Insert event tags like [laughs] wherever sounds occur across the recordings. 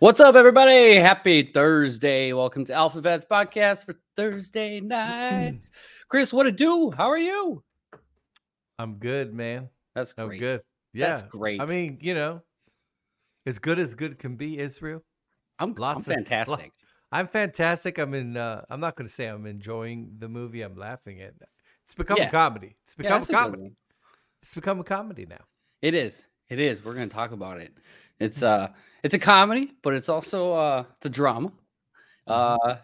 What's up, everybody? Happy Thursday. Welcome to Alpha Vets Podcast for Thursday night. [clears throat] Chris, what to do? How are you? I'm good, man. That's I'm good. Yeah. That's great. I mean, you know, as good as good can be, Israel. I'm, lots I'm of- fantastic. I'm fantastic. I'm in uh I'm not gonna say I'm enjoying the movie. I'm laughing at it's become Yeah. a comedy. It's become that's a a comedy. one. It's become a comedy now. It is. It is. We're going to talk about it. It's uh, it's a comedy, but it's also uh, it's a drama, Mm-hmm. uh,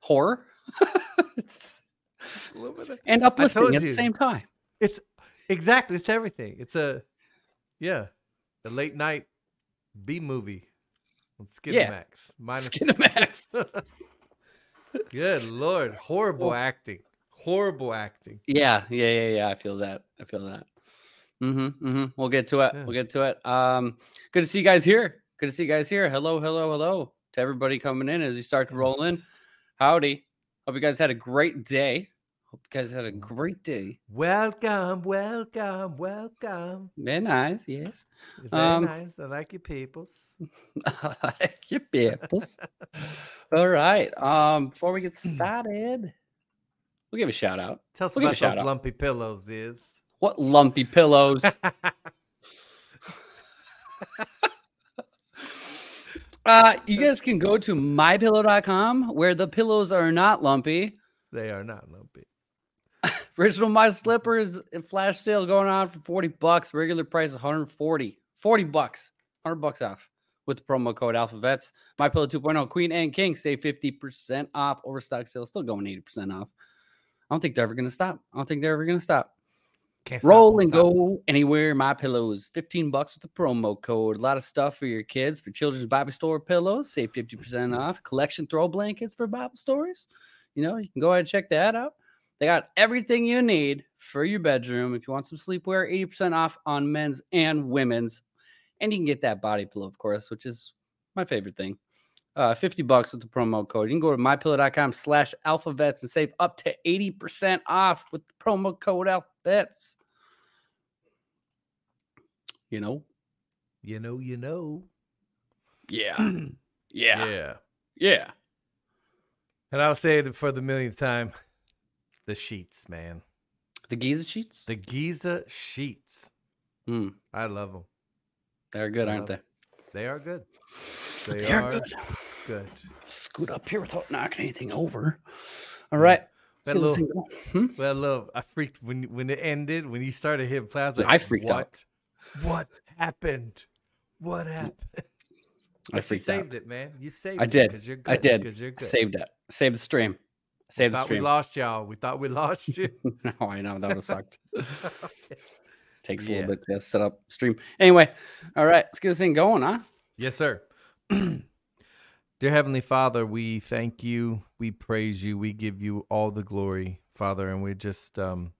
horror, [laughs] it's, A little bit of- and uplifting at the same time. It's exactly it's everything. It's a yeah, the late night B movie on Yeah. Skinamax. Minus Skinamax. [laughs] Good lord, horrible Oh. acting. Horrible acting. Yeah, yeah, yeah, yeah. I feel that. I feel that. Mm-hmm. Mm-hmm. We'll get to it. Yeah. We'll get to it. Um, good to see you guys here. Good to see you guys here. Hello, hello, hello to everybody coming in as you start to roll in. Howdy. Hope you guys had a great day. Hope you guys had a great day. Welcome, welcome, welcome. Very nice. Yes. Very Um, nice. I like your peoples. [laughs] you peoples. All right. Um, before we get [clears throat] started, we'll give a shout out. Tell us we'll about those lumpy pillows, is. What lumpy pillows? [laughs] Uh, you guys can go to mypillow.com where the pillows are not lumpy. they are not lumpy. [laughs] Original My Slippers and flash sale going on for 40 bucks. Regular price 140. 40 bucks. 100 bucks off with the promo code AlphaVets. My Pillow 2.0 Queen and King save 50% off. Overstock sale still going 80% off. I don't think they're ever going to stop. I don't think they're ever going to stop. Can't Roll and go anywhere. My pillows, 15 bucks with the promo code. A lot of stuff for your kids, for children's Bible store pillows, save 50% [laughs] off. Collection throw blankets for Bible stories. You know, you can go ahead and check that out. They got everything you need for your bedroom. If you want some sleepwear, 80% off on men's and women's. And you can get that body pillow, of course, which is my favorite thing. Uh, 50 bucks with the promo code. You can go to mypillow.com slash alphavets and save up to 80% off with the promo code alphavets. You know? You know, you know. Yeah. [clears throat] Yeah. yeah. Yeah. And I'll say it for the millionth time. The sheets, man. The Giza sheets? The Giza sheets. Mm, I love them. they're good, aren't they? They are good. They, They are are good. good. Scoot up here without knocking anything over. All right. That little-. Hmm? Well, look, I freaked when when it ended. When you started hitting was like, I freaked out. what? What happened? What happened? I But you freaked out. saved it, man. You saved I did. because you're good. I did. because you're good. Saved it. Saved the stream. Saved the thought we lost y'all. We thought we lost you. [laughs] no, I know that would have sucked. [laughs] Takes a little bit to set up stream. Anyway, all right, let's get this thing going, huh? yes, sir. [clears throat] Dear Heavenly Father, we thank you. We praise you. We give you all the glory, Father, and we're just um,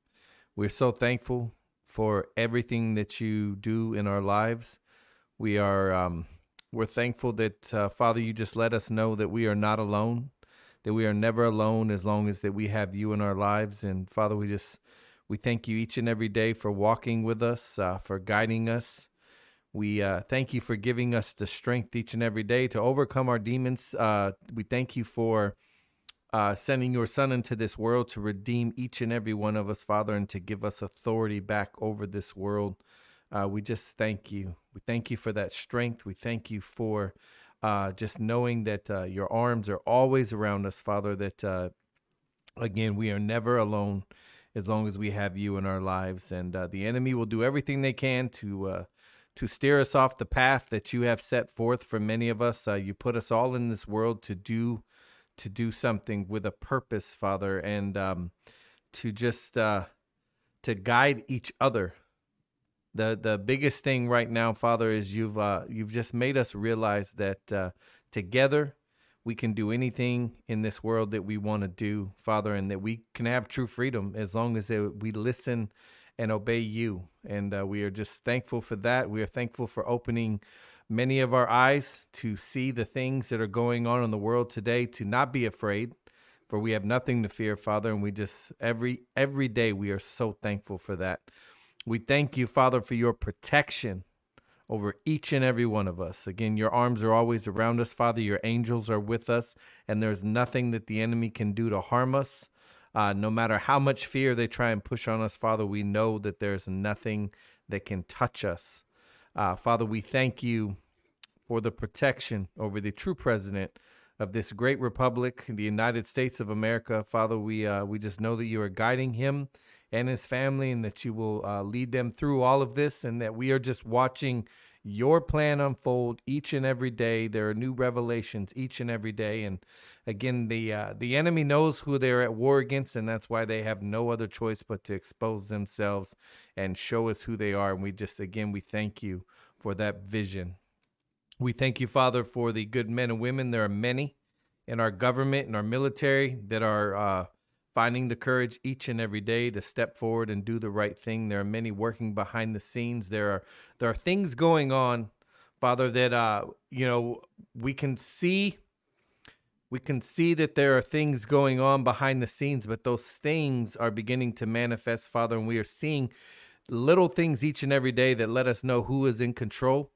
we're so thankful for everything that you do in our lives. We are um, we're thankful that uh, Father, you just let us know that we are not alone, that we are never alone as long as that we have you in our lives. And Father, we just we thank you each and every day for walking with us, uh, for guiding us. We uh, thank you for giving us the strength each and every day to overcome our demons. Uh, we thank you for uh, sending your Son into this world to redeem each and every one of us, Father, and to give us authority back over this world. Uh, we just thank you. We thank you for that strength. We thank you for uh, just knowing that uh, your arms are always around us, Father, that again, we are never alone as long as we have you in our lives. And the enemy will do everything they can to to steer us off the path that you have set forth for many of us. Uh, you put us all in this world to do to do something with a purpose, Father, and um, to just uh, to guide each other. The the biggest thing right now, Father, is you've uh, you've just made us realize that uh, together we can do anything in this world that we want to do, Father, and that we can have true freedom as long as uh, we listen and obey you. And uh, we are just thankful for that. We are thankful for opening many of our eyes to see the things that are going on in the world today, to not be afraid, for we have nothing to fear, Father. And we just every every day we are so thankful for that. We thank you, Father, for your protection over each and every one of us. Again, your arms are always around us, Father. Your angels are with us, and there's nothing that the enemy can do to harm us. Uh, no matter how much fear they try and push on us, Father, we know that there's nothing that can touch us. Uh, Father, we thank you for the protection over the true president of this great republic, the United States of America. Father, we uh, we just know that you are guiding him and his family, and that you will uh, lead them through all of this, and that we are just watching your plan unfold each and every day. There are new revelations each and every day, and again, the uh, the enemy knows who they're at war against, and that's why they have no other choice but to expose themselves and show us who they are. And we just again we thank you for that vision. We thank you, Father, for the good men and women. There are many in our government and our military that are uh, finding the courage each and every day to step forward and do the right thing. There are many working behind the scenes. There are there are things going on, Father, that uh, you know we can see. We can see that there are things going on behind the scenes, but those things are beginning to manifest, Father, and we are seeing little things each and every day that let us know who is in control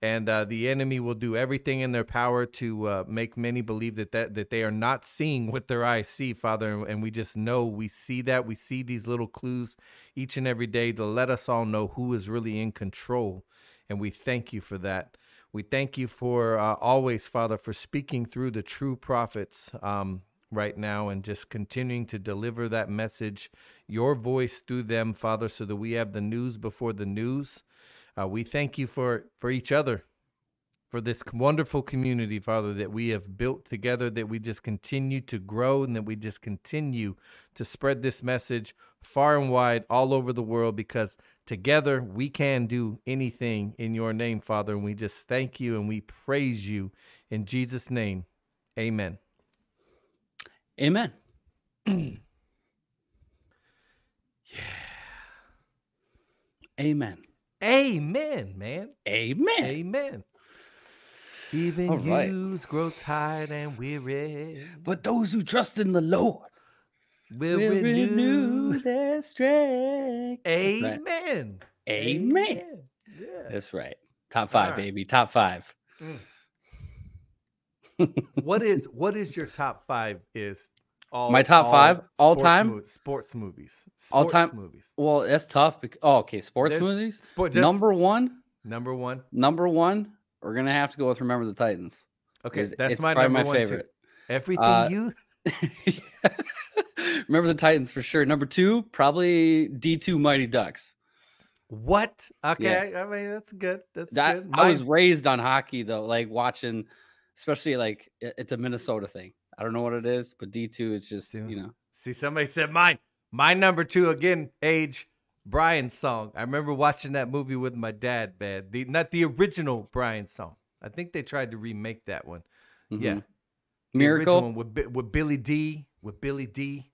and uh, the enemy will do everything in their power to uh, make many believe that, that that they are not seeing what their eyes see, Father. And we just know we see that we see these little clues each and every day to let us all know who is really in control, and we thank you for that. We thank you for uh, always, Father, for speaking through the true prophets um, right now and just continuing to deliver that message, your voice through them, Father, so that we have the news before the news uh, we thank you for, for each other, for this wonderful community, Father, that we have built together, that we just continue to grow, and that we just continue to spread this message far and wide all over the world because together we can do anything in your name, Father. And we just thank you and we praise you in Jesus' name. Amen. Amen. [clears throat] yeah. Amen. Amen, man. Amen. Amen. Even All right. yous grow tired and weary. But those who trust in the Lord Will, will renew. renew their strength. Right. Amen. Amen. Yeah. That's right. Top five, right. baby. Top five. Mm. [laughs] what is what is your top five? Is all My top five? all time mo- sports movies. all time movies. Well, that's tough. bec- Oh, okay. Sports There's movies. Sport, number one. Number one. Number one. We're gonna have to go with Remember the Titans. Okay, that's my number my one favorite. too. Everything Uh, you. [laughs] Remember the Titans for sure. Number two, probably D two Mighty Ducks. What? Okay, I mean that's good. That's That good. I was raised on hockey though, like watching, especially like it's a Minnesota thing. I don't know what it is, but D two is just Yeah. you know. See, somebody said mine. My number two again, age. Brian's song. I remember watching that movie with my dad, man. The not the original Brian song. I think they tried to remake that one. Yeah. mhm. The Miracle. one with with Billy Dee, with Billy Dee,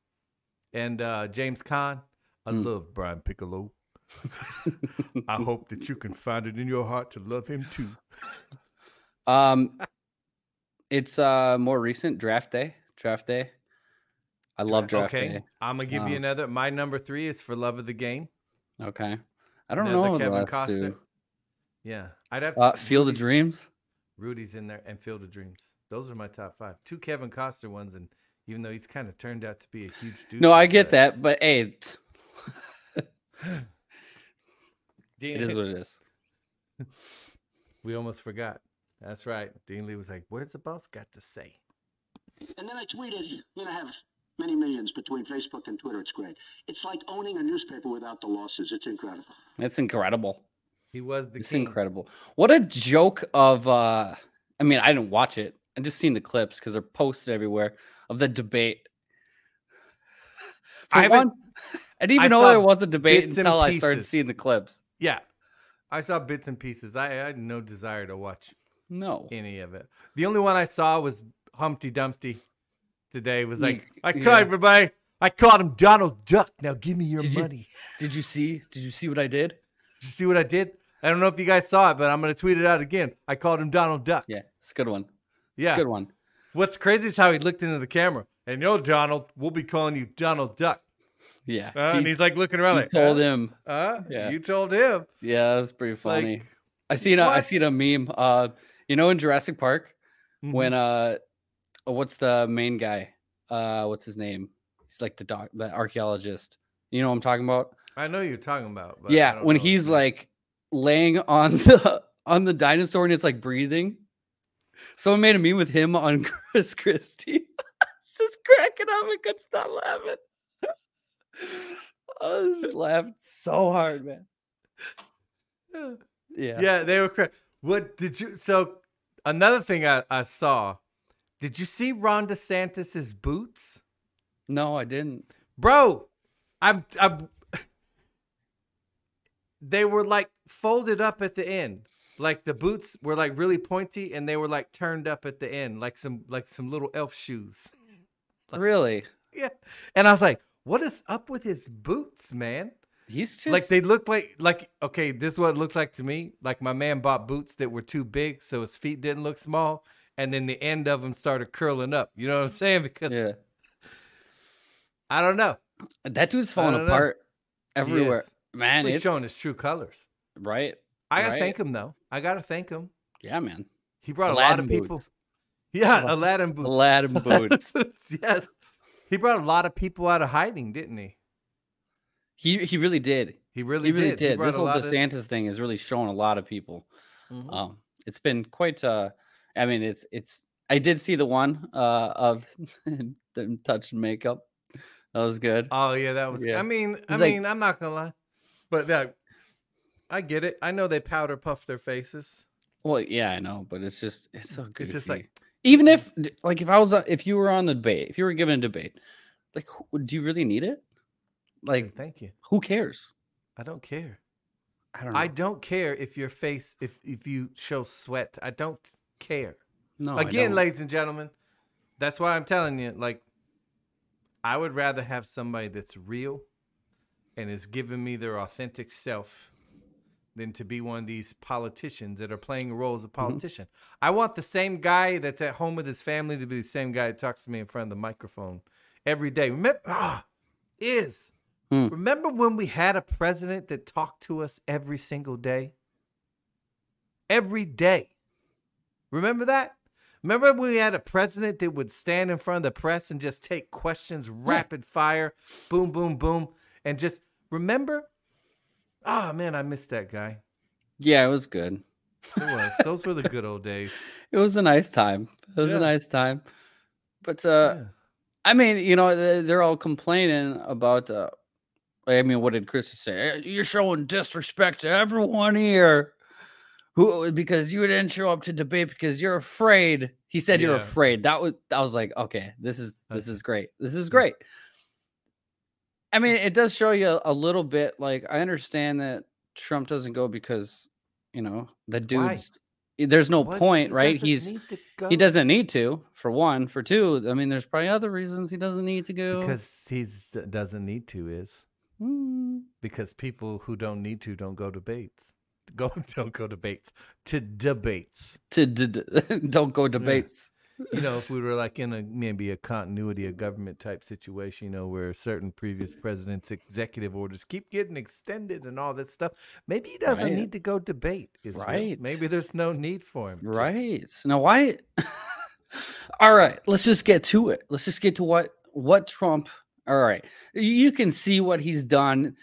and uh, James Caan. I Mm. love Brian Piccolo. [laughs] I hope that you can find it in your heart to love him too. Um, it's uh more recent draft day. Draft day. I love draft okay, day. I'm gonna give you Um, another. My number three is for love of the game. Okay. I don't Another know the Kevin last Costner. two. Yeah, I'd have to. Uh, Field of Dreams. Rudy's in there and Field of Dreams. Those are my top five. Two Kevin Costner ones, and even though he's kind of turned out to be a huge dude. No, I get that, but hey, [laughs] [laughs] it is what it is. [laughs] we almost forgot. That's right. Dean Lee was like, "Where's the boss got to say?" And then I tweeted, you're going to have many millions between Facebook and Twitter. It's great. It's like owning a newspaper without the losses. It's incredible. It's incredible. He was the It's king. incredible. What a joke of uh I mean, I didn't watch it. I just seen the clips because they're posted everywhere of the debate. For I one, I didn't I even know there was a debate until I started seeing the clips. Yeah, I saw bits and pieces. I, I had no desire to watch No. any of it. The only one I saw was Humpty Dumpty. Today was like, Ye- I yeah. caught everybody. I caught him Donald Duck. Now give me your Did you- money. Did you see? Did you see what I did? Did you see what I did? I don't know if you guys saw it, but I'm gonna tweet it out again. I called him Donald Duck. Yeah, it's a good one. Yeah, it's Yeah. a good one. What's crazy is how he looked into the camera. And yo, Donald, we'll be calling you Donald Duck. Yeah. Uh, and he's like looking around he like, told uh, him. uh, Yeah. you told him. Yeah, that's pretty Like, funny. I seen a, I What? seen a meme. Uh, you know, in Jurassic Park, Mhm. when uh, what's the main guy? Uh, what's his name? He's like the doc, the archaeologist. You know what I'm talking about? I know you're talking about. But yeah, when he's like laying on the on the dinosaur and it's like breathing. Someone made a meme with him on [laughs] Chris Christie. [laughs] It's just cracking up. I couldn't stop laughing. I just laughing so hard, man. [laughs] Yeah. yeah, they were cra What did you? So another thing I, I saw. Did you see Ron DeSantis's boots, No, I didn't. bro? I'm I'm. They were like folded up at the end. Like the boots were like really pointy, and they were like turned up at the end, like some like some little elf shoes. Really? Yeah, and I was like, "What is up with his boots, man?" He's just like they look like like okay this is what it looks like to me like my man bought boots that were too big so his feet didn't look small and then the end of them started curling up you know what i'm [laughs] saying because yeah. i don't know That dude's falling don't know. apart He everywhere. Man, he's it's showing his true colors right. i gotta Right. thank him though i gotta thank him Yeah, man. he brought a lot Aladdin of people boots. yeah aladdin boots Aladdin boots. [laughs] yes he brought a lot of people out of hiding didn't he he he really did. he really He really did, did. This whole lot of- DeSantis thing has really shown a lot of people. Mhm. Um, it's been quite. Uh, I mean, it's it's. I did see the one uh, of [laughs] them touching makeup. That was good. Oh yeah, that was. Yeah. I mean, I like- mean, I'm not gonna lie, but that, I get it. I know they powder puff their faces. Well, yeah, I know, but it's just it's so good. It's just like- even if like if I was uh, if you were on the debate, if you were given a debate, like do you really need it? Like, thank you. who cares? I don't care. I don't know. I don't care if your face, if if you show sweat. I don't care. no, Again, ladies and gentlemen, that's why I'm telling you. Like, I would rather have somebody that's real and is giving me their authentic self than to be one of these politicians that are playing a role as a Mm-hmm. politician. I want the same guy that's at home with his family to be the same guy that talks to me in front of the microphone every day. Remember, ah, is Hmm. remember when we had a president that talked to us every single day? Every day. Remember that? Remember when we had a president that would stand in front of the press and just take questions rapid fire, boom, boom, boom, and just remember? Oh man, I missed that guy. yeah, it was good. It was. Those were the good old days. [laughs] It was a nice time. It was Yeah. a nice time. But uh Yeah. I mean, you know, they- they're all complaining about. Uh, I mean, what did Chris say? "Eh, You're showing disrespect to everyone here, who because you didn't show up to debate because you're afraid. He said you're afraid. That was. I was like, okay, this is this is great. This is great. I mean, it does show you a little bit. Like, I understand that Trump doesn't go because you know the Why? dude's. There's no What? point, He right? He's he doesn't need to. For one, for two, I mean, there's probably other reasons he doesn't need to go. because he doesn't need to. Is Mm. because people who don't need to don't go to debates. Go [laughs] don't go to debates to debates. to d- [laughs] don't go debates. You know, if we [laughs] were like in a maybe a continuity of government type situation, you know, where certain previous presidents' executive orders keep getting extended and all that stuff, maybe he doesn't Right. need to go debate. Right. Maybe there's no need for him. to. Right. Now, why? All right. Let's just get to it. Let's just get to what what Trump. All right. You can see what he's done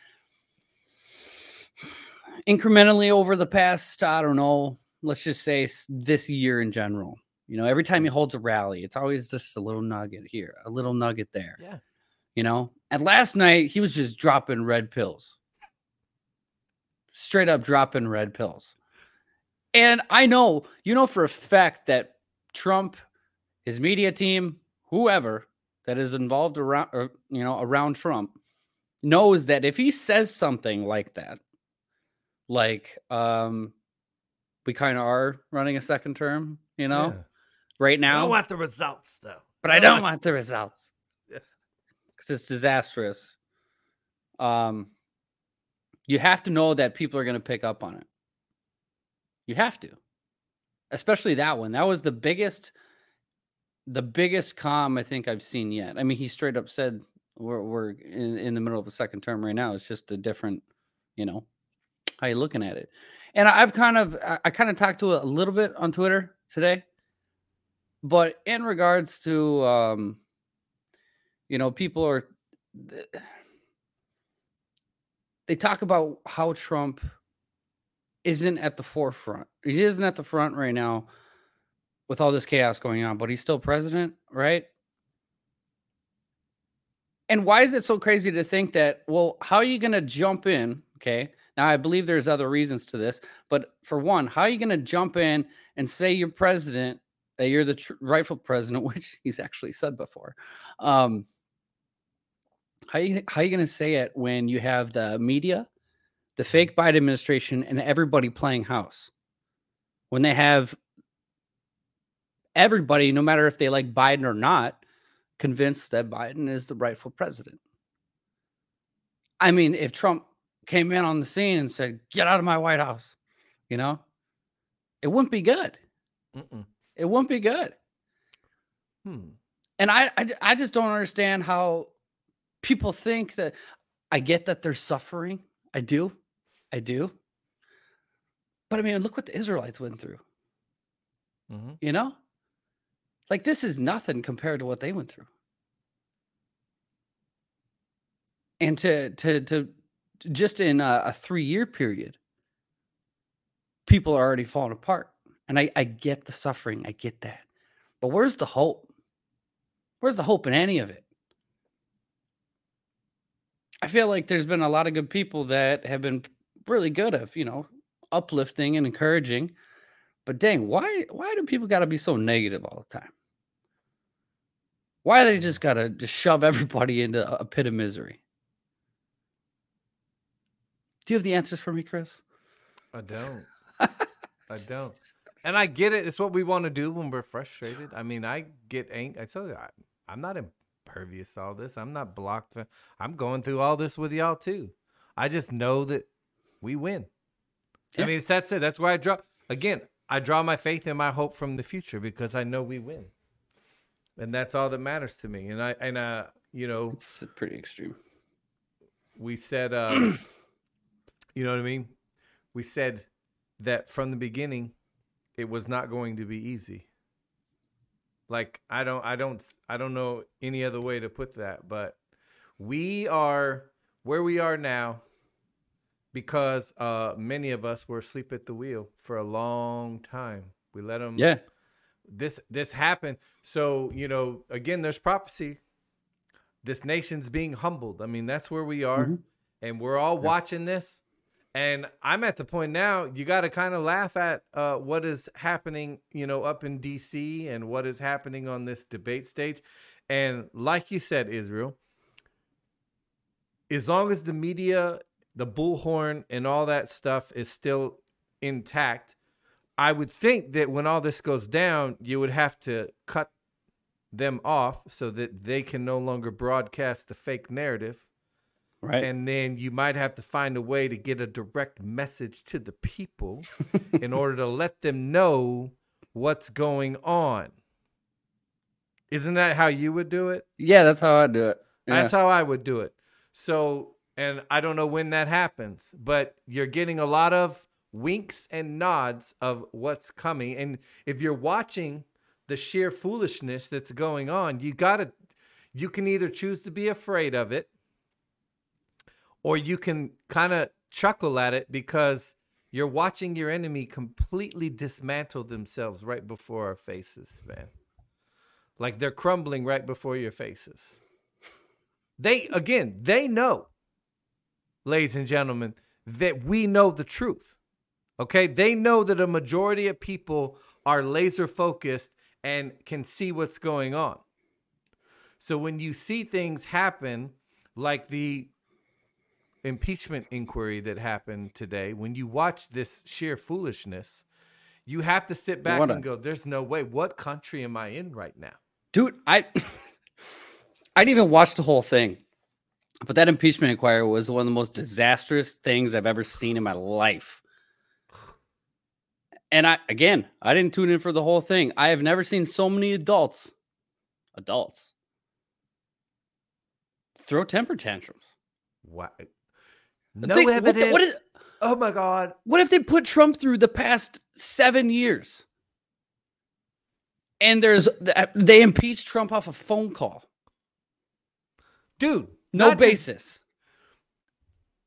incrementally over the past. I don't know. Let's just say this year in general. You know, every time he holds a rally, it's always just a little nugget here, a little nugget there. Yeah. You know, and last night he was just dropping red pills, straight up dropping red pills. And I know, you know, for a fact that Trump, his media team, whoever that is involved around, or, you know, around Trump, knows that if he says something like that, like, um, we kind of are running a second term, you know, Yeah. right now. I don't want the results though. but I don't don't [laughs] want the results Yeah. because it's disastrous. Um, you have to know that people are going to pick up on it. You have to, especially that one. That was the biggest, the biggest calm I think I've seen yet. I mean, he straight up said we're we're in, in the middle of a second term right now. It's just a different, you know, how you looking at it. And I've kind of I, kind of talked to a little bit on Twitter today. But in regards to um you know, people are they talk about how Trump isn't at the forefront. He isn't at the front right now with all this chaos going on, but he's still president, right? And why is it so crazy to think that, well, how are you going to jump in? Okay. Now, I believe there's other reasons to this, but for one, how are you going to jump in and say you're president, that you're the tr- rightful president, [laughs] which he's actually said before? Um, how you, how are you going to say it when you have the media, the fake Biden administration, and everybody playing house? When they have everybody, no matter if they like Biden or not, convinced that Biden is the rightful president. I mean, if Trump came in on the scene and said, "Get out of my White House," you know, it wouldn't be good. Mm-mm. It wouldn't be good. Hmm. And I, I, I just don't understand how people think that. I get that they're suffering. I do, I do. But I mean, look what the Israelites went through. Mm-hmm. You know, like this is nothing compared to what they went through. And to to to just in a, a three year period, people are already falling apart. And I, I get the suffering, I get that. But where's the hope? Where's the hope in any of it? I feel like there's been a lot of good people that have been really good at, you know, uplifting and encouraging. But dang, why why do people got to be so negative all the time? Why they just got to just shove [laughs] everybody into a pit of misery? Do you have the answers for me, Chris? I don't. [laughs] I don't. And I get it. It's what we want to do when we're frustrated. I mean, I get angry. I tell you, I, I'm not impervious to all this. I'm not blocked. I'm going through all this with y'all too. I just know that we win. Yeah. I mean, it's that's it. That's where I draw. Again, I draw my faith and my hope from the future because I know we win, and that's all that matters to me. And I and uh, you know, it's pretty extreme. We said, uh, [clears throat] you know what I mean? We said that from the beginning, it was not going to be easy. Like I don't, I don't, I don't know any other way to put that, but we are where we are now because uh, many of us were asleep at the wheel for a long time. We let them. Yeah. This this happened. So you know, again, there's prophecy. This nation's being humbled. I mean, that's where we are, mm-hmm. and we're all yeah. watching this. And I'm at the point now. You got to kind of laugh at uh, what is happening, you know, up in D.C. and what is happening on this debate stage. And like you said, Israel, as long as the media the bullhorn and all that stuff is still intact, I would think that when all this goes down, you would have to cut them off so that they can no longer broadcast the fake narrative. Right. And then you might have to find a way to get a direct message to the people [laughs] in order to let them know what's going on. Isn't that how you would do it? Yeah, that's how I do it. Yeah. That's how I would do it. So and I don't know when that happens, but you're getting a lot of winks and nods of what's coming. And if you're watching the sheer foolishness that's going on, you got to you can either choose to be afraid of it or you can kind of chuckle at it because you're watching your enemy completely dismantle themselves right before our faces, man. Like they're crumbling right before your faces. They again, they know ladies and gentlemen, that we know the truth. Okay? They know that a majority of people are laser focused and can see what's going on. So when you see things happen like the impeachment inquiry that happened today, when you watch this sheer foolishness, you have to sit back and go, there's no way. What country am I in right now? Dude, I [laughs] I didn't even watch the whole thing. But that impeachment inquiry was one of the most disastrous things I've ever seen in my life. And I again, I didn't tune in for the whole thing. I have never seen so many adults, adults, throw temper tantrums. What? No evidence. What, the, what is? oh my god. What if they put Trump through the past seven years? And there's they impeached Trump off a phone call. Dude, No not just- basis.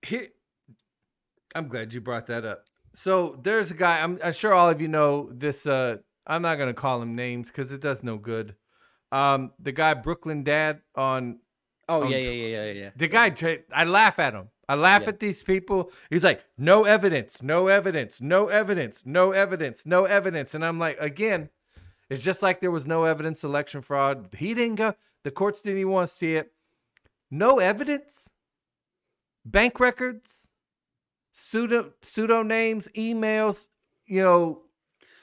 here i'm glad you brought that up. So there's a guy i'm, I'm sure all of you know this uh i'm not going to call him names because it does no good. Um the guy brooklyn dad on oh on yeah, yeah, yeah, yeah, yeah. the guy i laugh at him. I laugh Yeah. at these people. He's like no evidence no evidence no evidence no evidence no evidence. And i'm like again it's just like there was no evidence election fraud. He didn't go the courts didn't even want to see it no evidence? Bank records? Pseudo pseudo names emails you know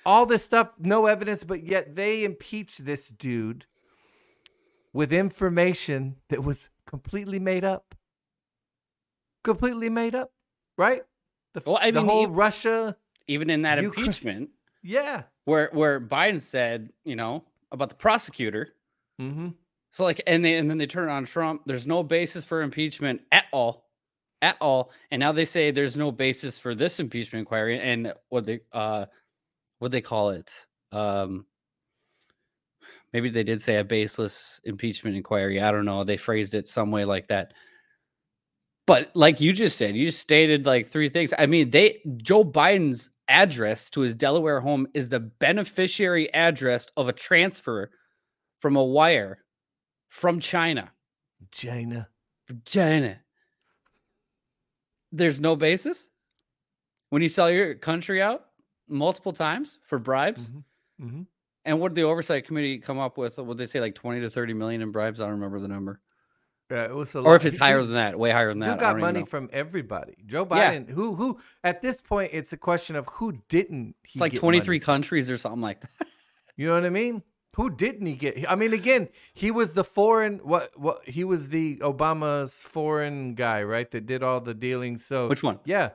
all this stuff no evidence but yet they impeached this dude with information that was completely made up. Completely made up right? The, Well, I the mean, whole e- russia Even in that Ukraine- impeachment, [laughs] yeah. where where Biden said, you know, about the prosecutor. mm-hmm So like, and they and then they turn on Trump. There's no basis for impeachment at all, at all. And now they say there's no basis for this impeachment inquiry. And what they uh, what they call it? Um, maybe they did say a baseless impeachment inquiry. I don't know. They phrased it some way like that. But like you just said, you stated like three things. I mean, they Joe Biden's address to his Delaware home is the beneficiary address of a transfer from a wire from China. china From China. There's no basis when you sell your country out multiple times for bribes. mm-hmm. Mm-hmm. And what did the oversight committee come up with? Would they say like 20 to 30 million in bribes? I don't remember the number. Yeah, it was a Or if it's higher than that, way higher than that. I got money from everybody. Joe Yeah. Biden, who who at this point it's a question of who didn't he It's like 23 money countries or something like that. You know what I mean? Who didn't he get? I mean, again, he was the foreign what what he was the Obama's foreign guy, right? That did all the dealings. So Which one? Yeah,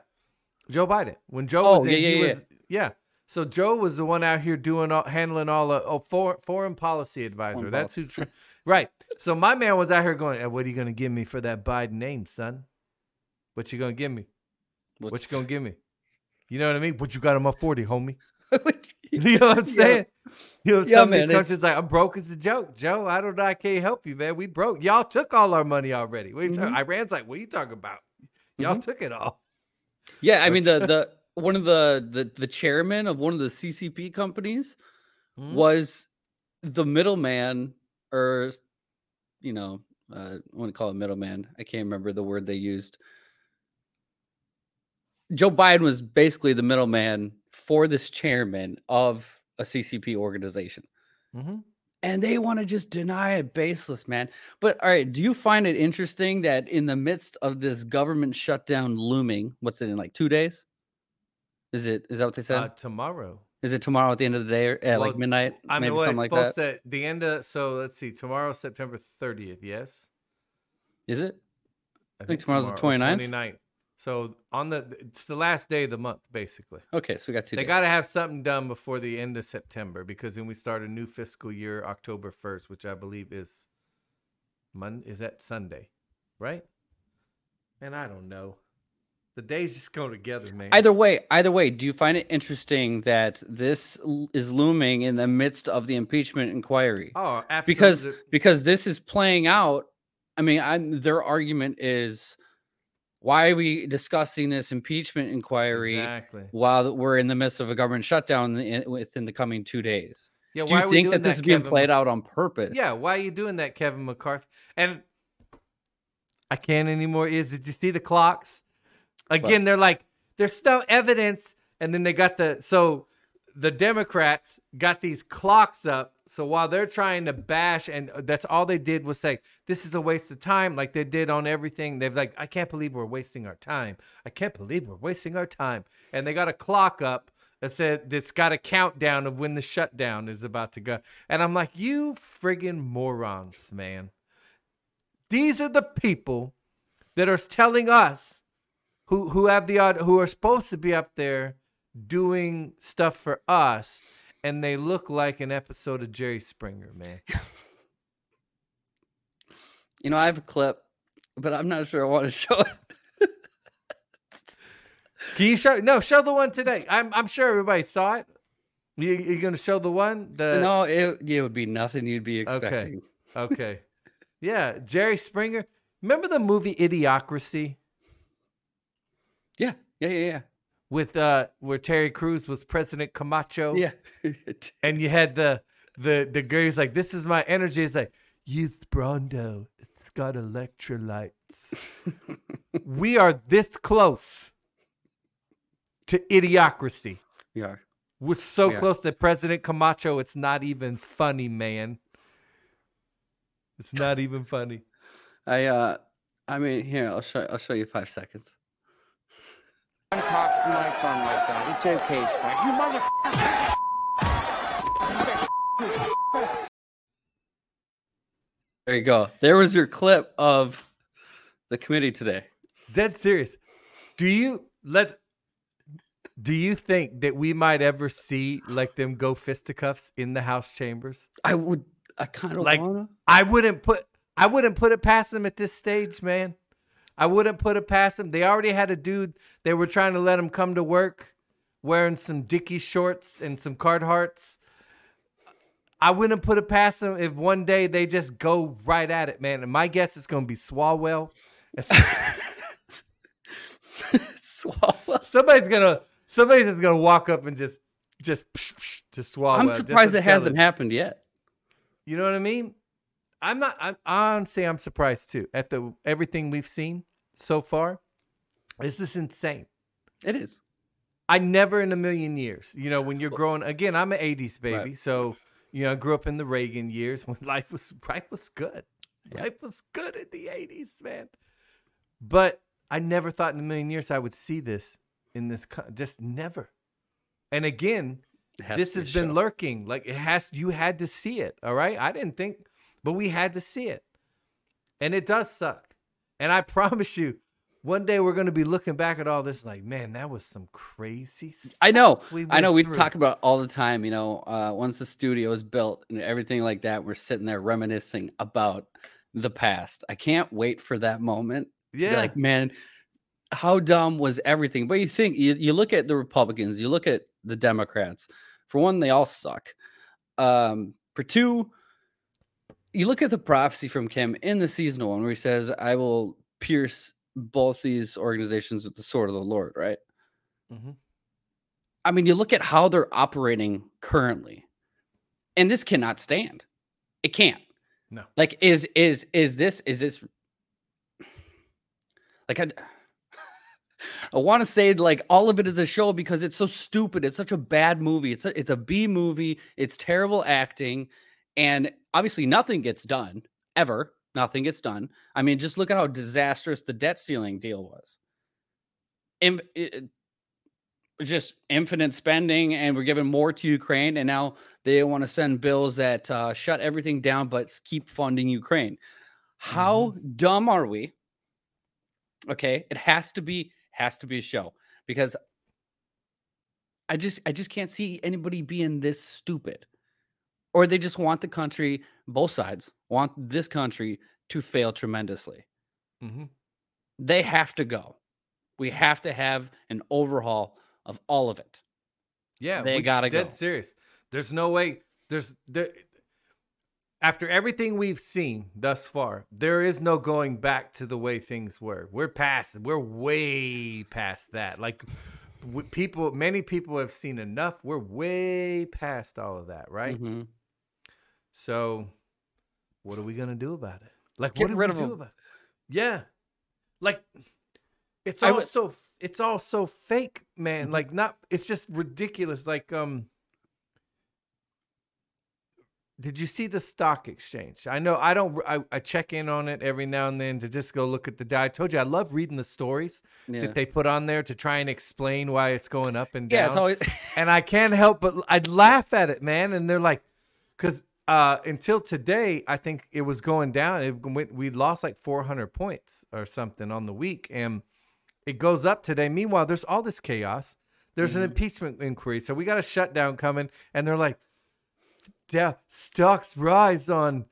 Joe Biden. When Joe Oh, was in, yeah, yeah, he yeah. was yeah. So Joe was the one out here doing all, handling all the oh, for, foreign policy advisor. Foreign That's who. Tr- right. So my man was out here going, "Eh, "What are you gonna give me for that Biden name, son? What you gonna give me? What- What you gonna give me? You know what I mean? What you got on my forty, homie? [laughs] [laughs] You know what I'm [laughs] Yeah. saying? You know, Yeah, some of man, these countries like, I'm broke as a joke. Joe, I don't know. I can't help you, man. We broke. Y'all took all our money already. What are you talking- Mhm. Iran's like, what are you talking about? Y'all Mhm. took it all. Yeah, I mean the [laughs] the one of the the the chairman of one of the CCP companies Mhm. was the middleman, or you know, uh, I want to call it middleman. I can't remember the word they used. Joe Biden was basically the middleman for this chairman of a CCP organization. Mhm. And they want to just deny it baseless, man. But all right, do you find it interesting that in the midst of this government shutdown looming, what's it in like two days? Is it is that what they said? Uh, tomorrow. is it tomorrow at the end of the day or at like midnight? I mean, maybe well, something it's like that. supposed to the end of. So let's see. Tomorrow, September 30th. Yes. Is it? I think tomorrow's the 29th? 29th. So on the, it's the last day of the month, basically. Okay, so we got two They got to have something done before the end of September because then we start a new fiscal year October 1st, which I believe is Monday. Is that Sunday, right? And I don't know. The days just go together, man. Either way, either way, do you find it interesting that this is looming in the midst of the impeachment inquiry? oh, absolutely. because because this is playing out. I mean, I'm, their argument is why are we discussing this impeachment inquiry exactly. while we're in the midst of a government shutdown in, within the coming two days? Yeah, Do you think that this is being Kevin? played out on purpose? Yeah, why are you doing that, Kevin McCarthy? And I can't anymore. Is did you see the clocks? Again, they're like, there's no evidence, and then they got the so the Democrats got these clocks up. So while they're trying to bash, and that's all they did was say, this is a waste of time, like they did on everything. They've like, I can't believe we're wasting our time. I can't believe we're wasting our time. And they got a clock up that said that's got a countdown of when the shutdown is about to go. And I'm like, you friggin' morons, man. These are the people that are telling us who who have the who are supposed to be up there doing stuff for us and they look like an episode of Jerry Springer, man. [laughs] You know, I have a clip, but I'm not sure I want to [laughs] show it. Can you show? No, show the one today. I'm I'm sure everybody saw it. You you gonna show the one? The no, it, it would be nothing you'd be expecting. okay, [laughs] yeah. Jerry Springer. Remember the movie Idiocracy Yeah, yeah, yeah, yeah. With uh where Terry Crews was President Camacho? Yeah. [laughs] and you had the the the girl who's like, "This is my energy." It's like youth Brawndo. It's got electrolytes. [laughs] we are this close to idiocracy. we are. We're so Yeah. close to President Camacho. It's not even funny, man. It's not even funny. I uh I mean here, I'll show I'll show you five seconds. One talks to my son like that. It's okay, Spike. You mother. There you go. There was your clip of the committee today. Dead serious. Do you let's? Do you think that we might ever see like them go fisticuffs in the House chambers? I would I kind of Like- wanna. I wouldn't put I wouldn't put it past them at this stage, man. I wouldn't put it past them. They already had a dude. They were trying to let him come to work wearing some Dickie shorts and some Carhartts. I wouldn't put it past them if one day they just go right at it, man. And my guess is going to be Swalwell. [laughs] Swallow. somebody's gonna somebody's just gonna walk up and just just psh, psh, to Swalwell. I'm surprised it hasn't happened yet. You know what I mean? I'm not. I'm honestly, I'm surprised too at the everything we've seen so far. This is insane. It is. I never in a million years. You know, when you're growing again, I'm an '80s baby, Right. so you know, I grew up in the Reagan years when [laughs] life was life was good. Yeah. Life was good in the '80s, man. But I never thought in a million years I would see this in this. Just never. And again, this has been show. lurking. Like it has. You had to see it. All right. I didn't think, but we had to see it, and it does suck. And I [laughs] promise you, one day we're going to be looking back at all this like, man, that was some crazy. Stuff I know. we I know. We through." talk about all the time. You know, uh, once the studio is built and everything like that, we're sitting there reminiscing about the past. I can't wait for that moment. to be Yeah. like, man, how dumb was everything? But you think you, you look at the Republicans, you look at the Democrats. For one, they all suck. Um, for two, you look at the prophecy from Kim in the seasonal one where he says, I will pierce both these organizations with the sword of the Lord, right? Mhm. I mean, you look at how they're operating currently, and this cannot stand. It can't. No. Like, is is is this is this like [laughs] I I want to say like all of it is a show because it's so stupid. It's such a bad movie. It's a, it's a B movie. It's terrible acting, and obviously nothing gets done ever. Nothing gets done. I mean, just look at how disastrous the debt ceiling deal was. Im- it- just infinite spending, and we're giving more to Ukraine, and now they want to send bills that uh, shut everything down but keep funding Ukraine. How dumb are we? Okay, it has to be has to be a show because I just I just can't see anybody being this stupid. Or they just want the country, both sides want this country to fail tremendously. Mhm. They have to go. We have to have an overhaul of all of it. Yeah, They we- gotta dead go. serious. There's no way. There's there. After everything we've seen thus far, there is no going back to the way things were. We're past. We're way past that. Like people, many people have seen enough. We're way past all of that, right? Mhm. So, what are we gonna do about it? Like, Get what do rid we of do 'em. about? It? Yeah, like it's I all would- so it's all so fake, man. Mhm. Like, not it's just ridiculous. Like, um, did you see the stock exchange? I know I don't. I, I check in on it every now and then to just go look at the. di- I told you I love reading the stories Yeah. that they put on there to try and explain why it's going up and down yeah, it's always and I can't help but I'd laugh at it, man. And they're like, because uh, until today, I think it was going down. It went, we lost like 400 points or something on the week, and it goes up today. Meanwhile, there's all this chaos. There's an impeachment inquiry, so we got a shutdown coming, and they're like, "Yeah, stocks rise on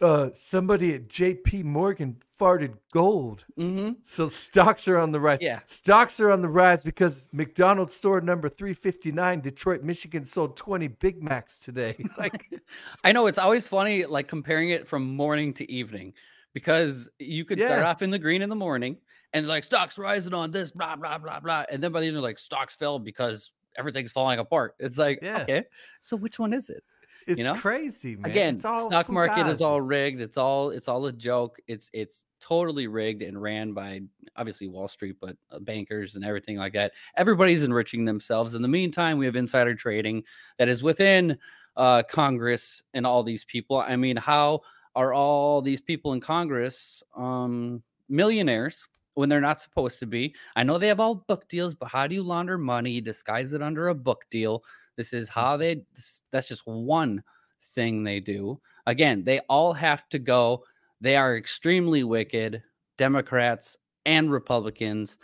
uh, somebody at J.P. Morgan farted gold. Mm-hmm. So stocks are on the rise. Yeah. Stocks are on the rise because McDonald's store number 359, Detroit, Michigan, sold 20 Big Macs today. [laughs] Like, [laughs] I know it's always funny, like comparing it from morning to evening, because you could start off in the green in the morning and like stocks rising on this, blah blah blah blah, and then by the end, you're like stocks fell because everything's falling apart. It's like, Yeah. okay, so which one is it? It's know? crazy, man. Again, It's all stock market is all rigged. It's all it's all a joke. It's it's totally rigged and ran by obviously Wall Street, but uh, bankers and everything like that. Everybody's enriching themselves. In the meantime, we have insider trading that is within uh, Congress and all these people. I mean, how are all these people in Congress um, millionaires when they're not supposed to be? I know they have all book deals, but how do you launder money, disguise it under a book deal? This is mm. how they. That's just one thing they do. Again, they all have to go. They are extremely wicked, Democrats and Republicans.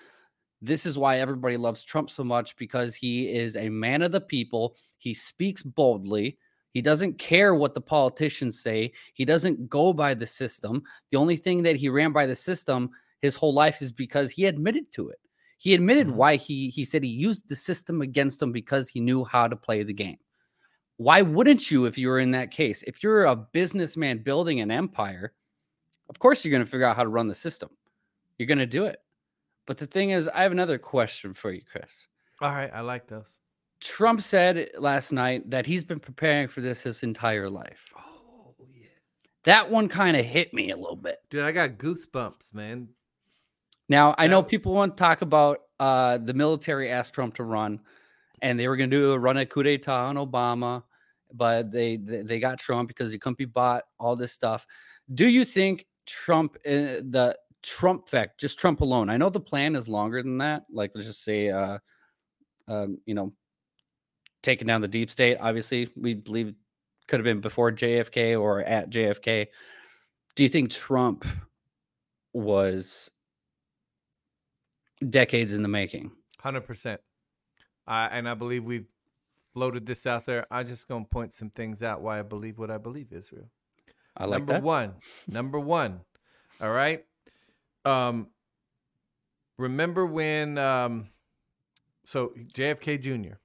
This is why everybody loves Trump so much because he is a man of the people. He speaks boldly. He doesn't care what the politicians say. He doesn't go by the system. The only thing that he ran by the system his whole life is because he admitted to it. He admitted Mhm. why he he said he used the system against him because he knew how to play the game. Why wouldn't you if you were in that case? If you're a businessman building an empire, of course you're going to figure out how to run the system. You're going to do it. But the thing is, I have another question for you, Chris. All right, I like those. Trump said last night that he's been preparing for this his entire life. Oh yeah, That one kind of hit me a little bit. dude, I got goosebumps, man. Now, I know people want to talk about uh, the military asked Trump to run, and they were going to do a run a coup d'etat on Obama, but they, they they got Trump because he couldn't be bought. All this stuff. Do you think Trump, uh, the Trump fact, just Trump alone? I know the plan is longer than that. Like let's just say, uh, um, you know, taking down the deep state. Obviously, we believe could have been before JFK or at JFK. Do you think Trump was decades in the making? Hundred percent. I and I believe we've floated this out there. I'm just gonna point some things out why I believe what I believe, Israel. I like number that. one. Number one. All right. Um remember when um so JFK Jr.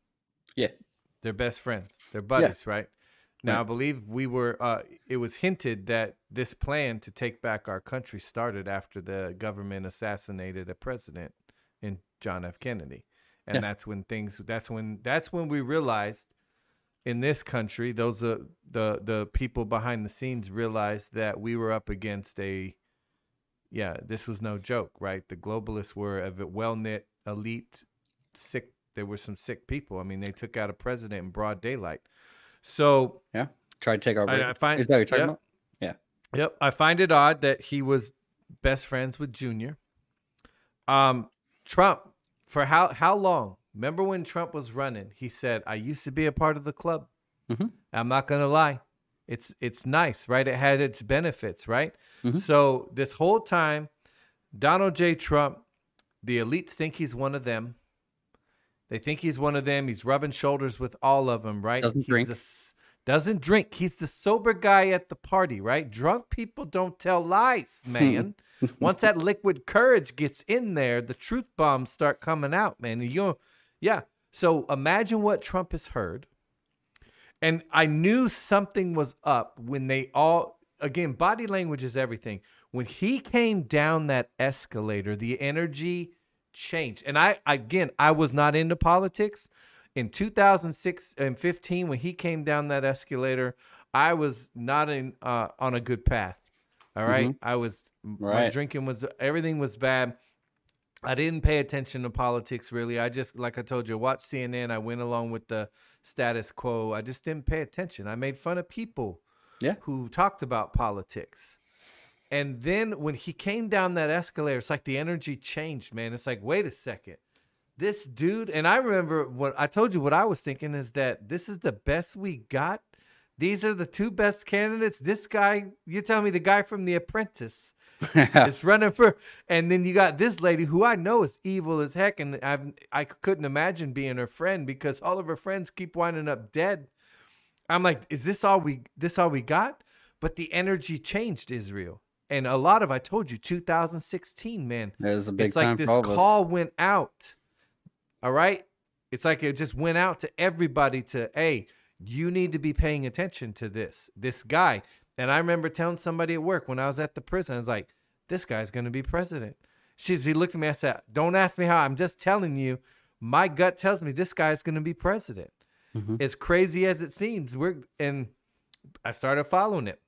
Yeah. They're best friends. They're buddies, right? Now I believe we were uh it was hinted that this plan to take back our country started after the government assassinated a president John F. Kennedy. And Yeah. that's when things that's when that's when we realized in this country, those are the the people behind the scenes realized that we were up against a yeah, this was no joke, right? The globalists were a well knit elite sick there were some sick people. I mean, they took out a president in broad daylight. So Yeah. Try to take our. I- I find- Is that what you're talking yep. about? Yeah. Yep, I find it odd that he was best friends with Junior. Um, Trump for how how long? Remember when Trump was running? He said, "I used to be a part of the club. Mhm. I'm not gonna lie, it's it's nice, right? It had its benefits, right? Mhm. So this whole time, Donald J. Trump, the elites think he's one of them. They think he's one of them. He's rubbing shoulders with all of them, right? Doesn't He's drink. s- doesn't drink. He's the sober guy at the party, right? Drunk people don't tell lies, [laughs] man. Once that liquid courage gets in there, the truth bombs start coming out, man. You, yeah. So imagine what Trump has heard. And I knew something was up when they all, again, body language is everything. When he came down that escalator, the energy changed. And I, again, I was not into politics. In 2006 and 15, when he came down that escalator, I was not in uh, on a good path. All right? I was my Right. drinking was everything was bad. I didn't pay attention to politics really. I just, like I told you, watched CNN. I went along with the status quo. I just didn't pay attention. I made fun of people Yeah. who talked about politics. And then when he came down that escalator, it's like the energy changed, man. It's like, wait a second. This dude, and I remember what I told you what I was thinking is that this is the best we got. These are the two best candidates. This guy, you tell me the guy from The Apprentice [laughs] is running for, and then you got this lady who I know is evil as heck, and I I couldn't imagine being her friend because all of her friends keep winding up dead. I'm like, is this all we this all we got? but the energy changed Israel. And a lot of I told you 2016, man. Was a big it's like this for all of us. call went out. All right? It's like it just went out to everybody to, hey, you need to be paying attention to this. This guy. And I remember telling somebody at work when I was at the prison, I was like, this guy's going to be president. She's, he looked at me, I said, don't ask me how. I'm just telling you, my gut tells me this guy's going to be president. Mhm. As crazy as it seems, we're, and I started following it.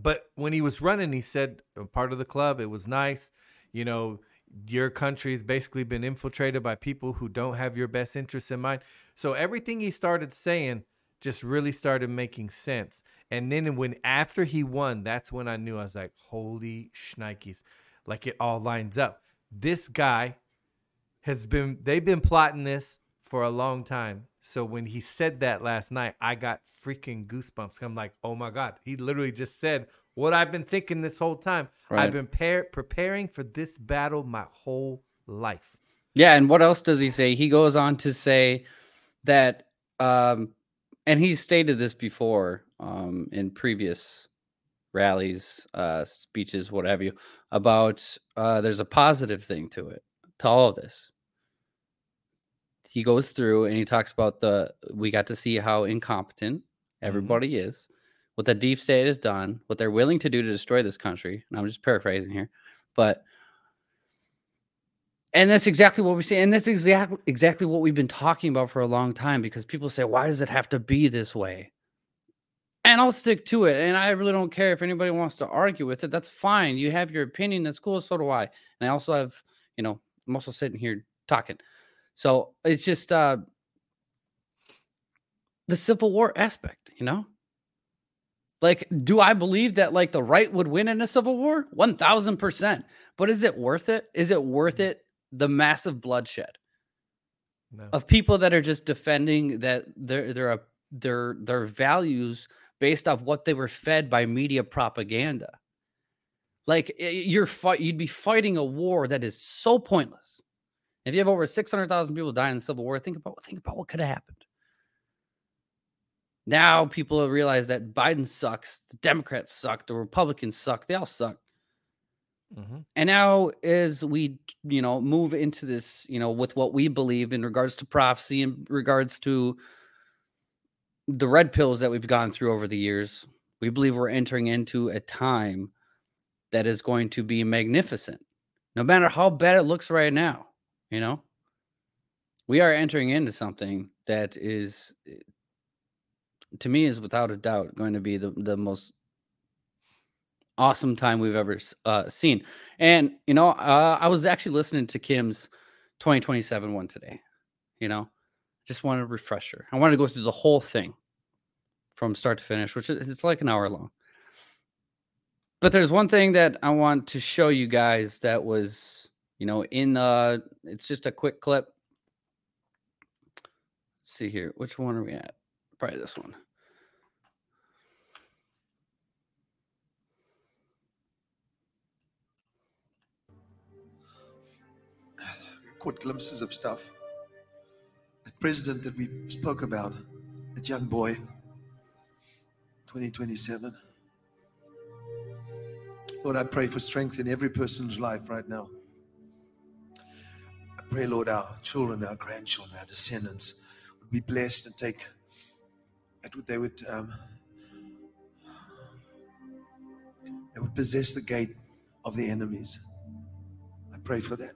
But when he was running, he said, part of the club, it was nice. You know, your country's basically been infiltrated by people who don't have your best interests in mind. So everything he started saying just really started making sense. And then when after he won, that's when I knew I was like, holy shnikes. Like it all lines up. This guy has been they've been plotting this for a long time. So when he said that last night, I got freaking goosebumps. I'm like, oh my God. He literally just said what I've been thinking this whole time. Right. I've been par- preparing for this battle my whole life. Yeah, and what else does he say? He goes on to say that, um, and he's stated this before um, in previous rallies, uh, speeches, what have you, about uh, there's a positive thing to it, to all of this. He goes through and he talks about the we got to see how incompetent everybody is, what the deep state has done, what they're willing to do to destroy this country. And I'm just paraphrasing here, but and that's exactly what we see, And that's exactly exactly what we've been talking about for a long time because people say, why does it have to be this way? And I'll stick to it. And I really don't care if anybody wants to argue with it. That's fine. You have your opinion. That's cool. So do I. And I also have, you know, I'm also sitting here talking. So it's just uh the Civil War aspect, you know? Like, do I believe that like the right would win in a civil war? One thousand percent. But is it worth it? Is it worth mm. it? The massive bloodshed No. of people that are just defending that their their uh, their their values based off what they were fed by media propaganda. Like you're fight, you'd be fighting a war that is so pointless. If you have over six hundred thousand people dying in the Civil War, think about think about what could have happened. Now people have realized that Biden sucks, the Democrats suck, the Republicans suck, they all suck. Mhm. And now, as we, you know, move into this, you know, with what we believe in regards to prophecy, in regards to the red pills that we've gone through over the years, we believe we're entering into a time that is going to be magnificent, no matter how bad it looks right now. You know, we are entering into something that is, eh, to me, is without a doubt going to be the the most awesome time we've ever uh, seen. And you know, uh, I was actually listening to Kim's 2027 one today. You know, just wanted a refresher. I wanted to go through the whole thing from start to finish, which is it's like an hour long. But there's one thing that I want to show you guys that was, you know, in uh it's just a quick clip. Let's see here. Which one are we at? Probably this one. [sighs] caught glimpses of stuff. That president that we spoke about, that young boy, 2027. Lord, I pray for strength in every person's life right now. I pray, Lord, our children, our grandchildren, our descendants would be blessed and take, that would, they would, um, they would possess the gate of the enemies. I pray for that.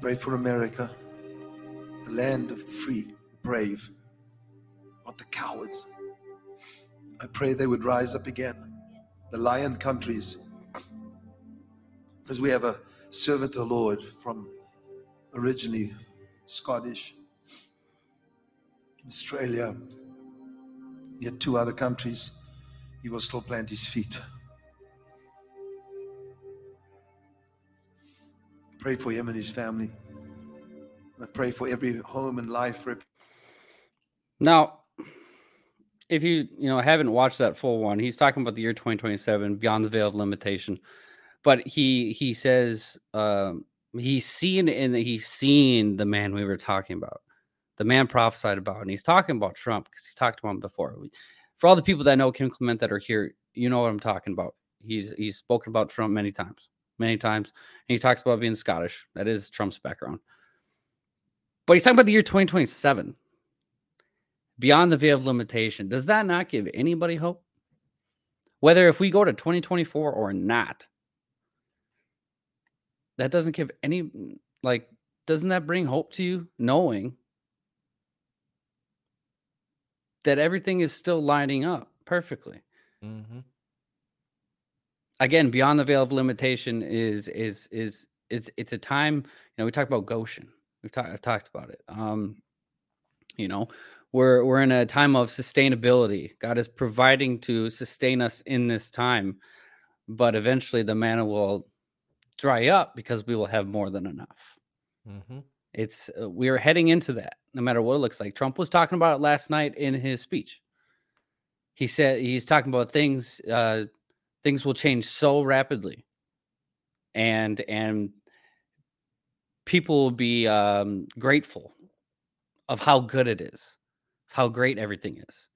Pray for America, the land of the free, the brave, not the cowards. I pray they would rise up again, the lion countries, because we have a servant of the Lord from originally Scottish, Australia, yet two other countries. He will still plant his feet. Pray for him and his family. I pray for every home and life. Now, if you you know haven't watched that full one, he's talking about the year 2027, beyond the veil of limitation. But he he says um, he's seen and he's seen the man we were talking about, the man prophesied about, and he's talking about Trump because he's talked about him before. For all the people that know Kim Clement that are here, you know what I'm talking about. He's he's spoken about Trump many times, many times, and he talks about being Scottish. That is Trump's background. But he's talking about the year 2027, beyond the veil of limitation. Does that not give anybody hope? Whether if we go to 2024 or not, that doesn't give any like doesn't that bring hope to you knowing that everything is still lining up perfectly. Mm-hmm. again beyond the veil of limitation is is is it's it's a time you know we talk about goshen. We've talked i've talked about it. Um you know we're we're in a time of sustainability. God is providing to sustain us in this time but eventually the manna will dry up because we will have more than enough. Mm-hmm. it's uh, we are heading into that no matter what it looks like. Trump was talking about it last night in his speech. He said he's talking about things uh things will change so rapidly. And and people will be um grateful of how good it is how great everything is.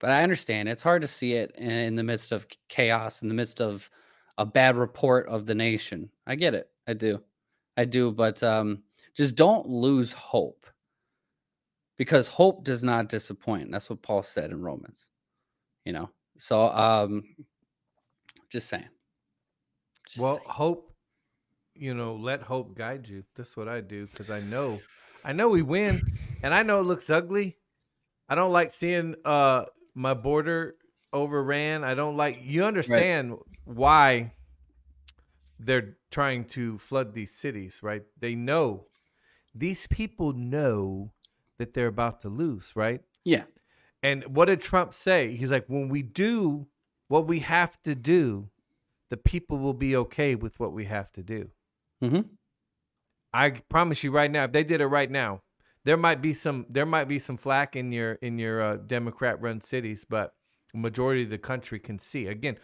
But i understand it's hard to see it in the midst of chaos in the midst of a bad report of the nation. I get it. I do. I do, but um, just don't lose hope because hope does not disappoint. That's what Paul said in Romans. You know, so um, just saying. Just Well, saying. hope, you know, let hope guide you. That's what I do because I know, I know we win, and I know it looks ugly. I don't like seeing uh my border overran. I don't like. You understand why they're trying to flood these cities, right? They know these people know that they're about to lose, right? yeah, And what did Trump say? He's like, when we do what we have to do, the people will be okay with what we have to do. hmm I promise you right now, if they did it right now, there might be some there might be some flack in your in your uh, Democrat run cities, but the majority of the country can see. Again,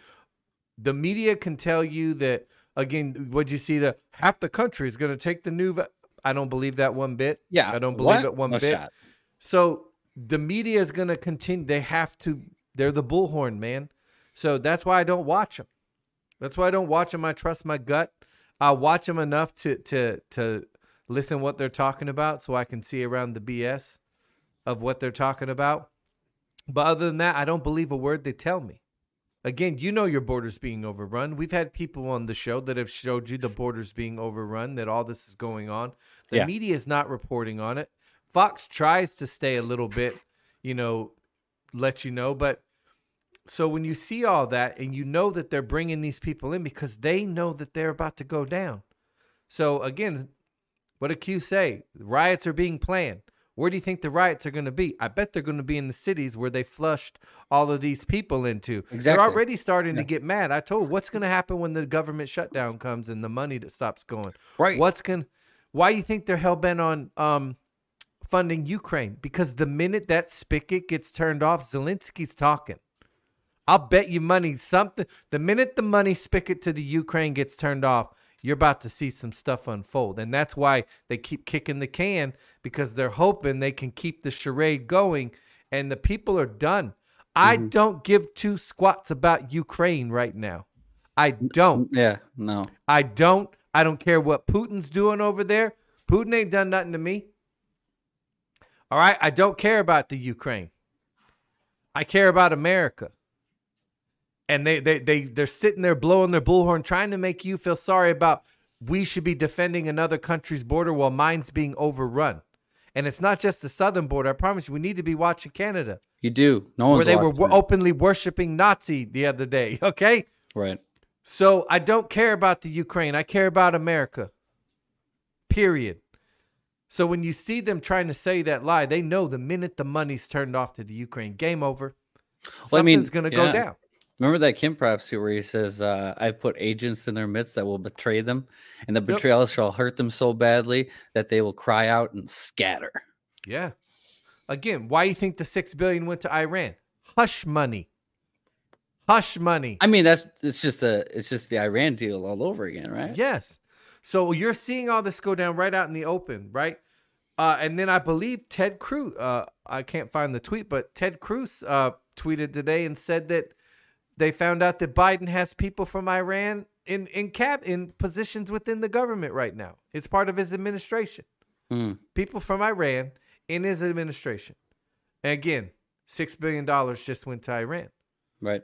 the media can tell you that again, would you see the half the country is going to take the new va- I don't believe that one bit. yeah. I don't believe What? it one No bit. shot. So the media is going to continue. They have to. They're the bullhorn, man. So that's why I don't watch them. That's why I don't watch them. I trust my gut. I watch them enough to to to listen what they're talking about, so I can see around the BS of what they're talking about. But other than that, I don't believe a word they tell me. Again, you know your borders being overrun. We've had people on the show that have showed you the borders being overrun, that all this is going on. The Yeah. media is not reporting on it. Fox tries to stay a little bit, you know, let you know, but so when you see all that and you know that they're bringing these people in because they know that they're about to go down. So again, what did Q say? Riots are being planned. Where do you think the riots are going to be? I bet they're going to be in the cities where they flushed all of these people into. Exactly. They're already starting to get mad. I told what's going to happen when the government shutdown comes and the money that stops going. Right. What's going why you think they're hell bent on um funding Ukraine? Because the minute that spigot gets turned off, Zelensky's talking. I'll bet you money something. The minute the money spigot to the Ukraine gets turned off, you're about to see some stuff unfold. And that's why they keep kicking the can because they're hoping they can keep the charade going. And the people are done. I mm-hmm. don't give two squats about Ukraine right now. I don't. Yeah. No. I don't. I don't care what Putin's doing over there. Putin ain't done nothing to me. All right. I don't care about the Ukraine. I care about America. And they they they they're sitting there blowing their bullhorn, trying to make you feel sorry about we should be defending another country's border while mine's being overrun. And it's not just the southern border. I promise you, we need to be watching Canada, You do. No one's where they were openly worshiping Nazi the other day. [laughs] Okay. right. So I don't care about the Ukraine. I care about America. Period. So when you see them trying to say that lie, they know the minute the money's turned off to the Ukraine, game over. Well, I mean, Something's gonna go down. Remember that Kim prophecy where he says, uh, "I've put agents in their midst that will betray them, and the betrayal shall hurt them so badly that they will cry out and scatter." Yeah. Again, why do you think the six billion went to Iran? Hush money. Hush money. I mean, that's it's just a it's just the Iran deal all over again, right? Yes. So you're seeing all this go down right out in the open, right? Uh, and then I believe Ted Cruz. Uh, I can't find the tweet, but Ted Cruz uh, tweeted today and said that they found out that Biden has people from Iran in in cap in positions within the government right now. It's part of his administration. Hmm. People from Iran in his administration. And again, six billion dollars just went to Iran. Right.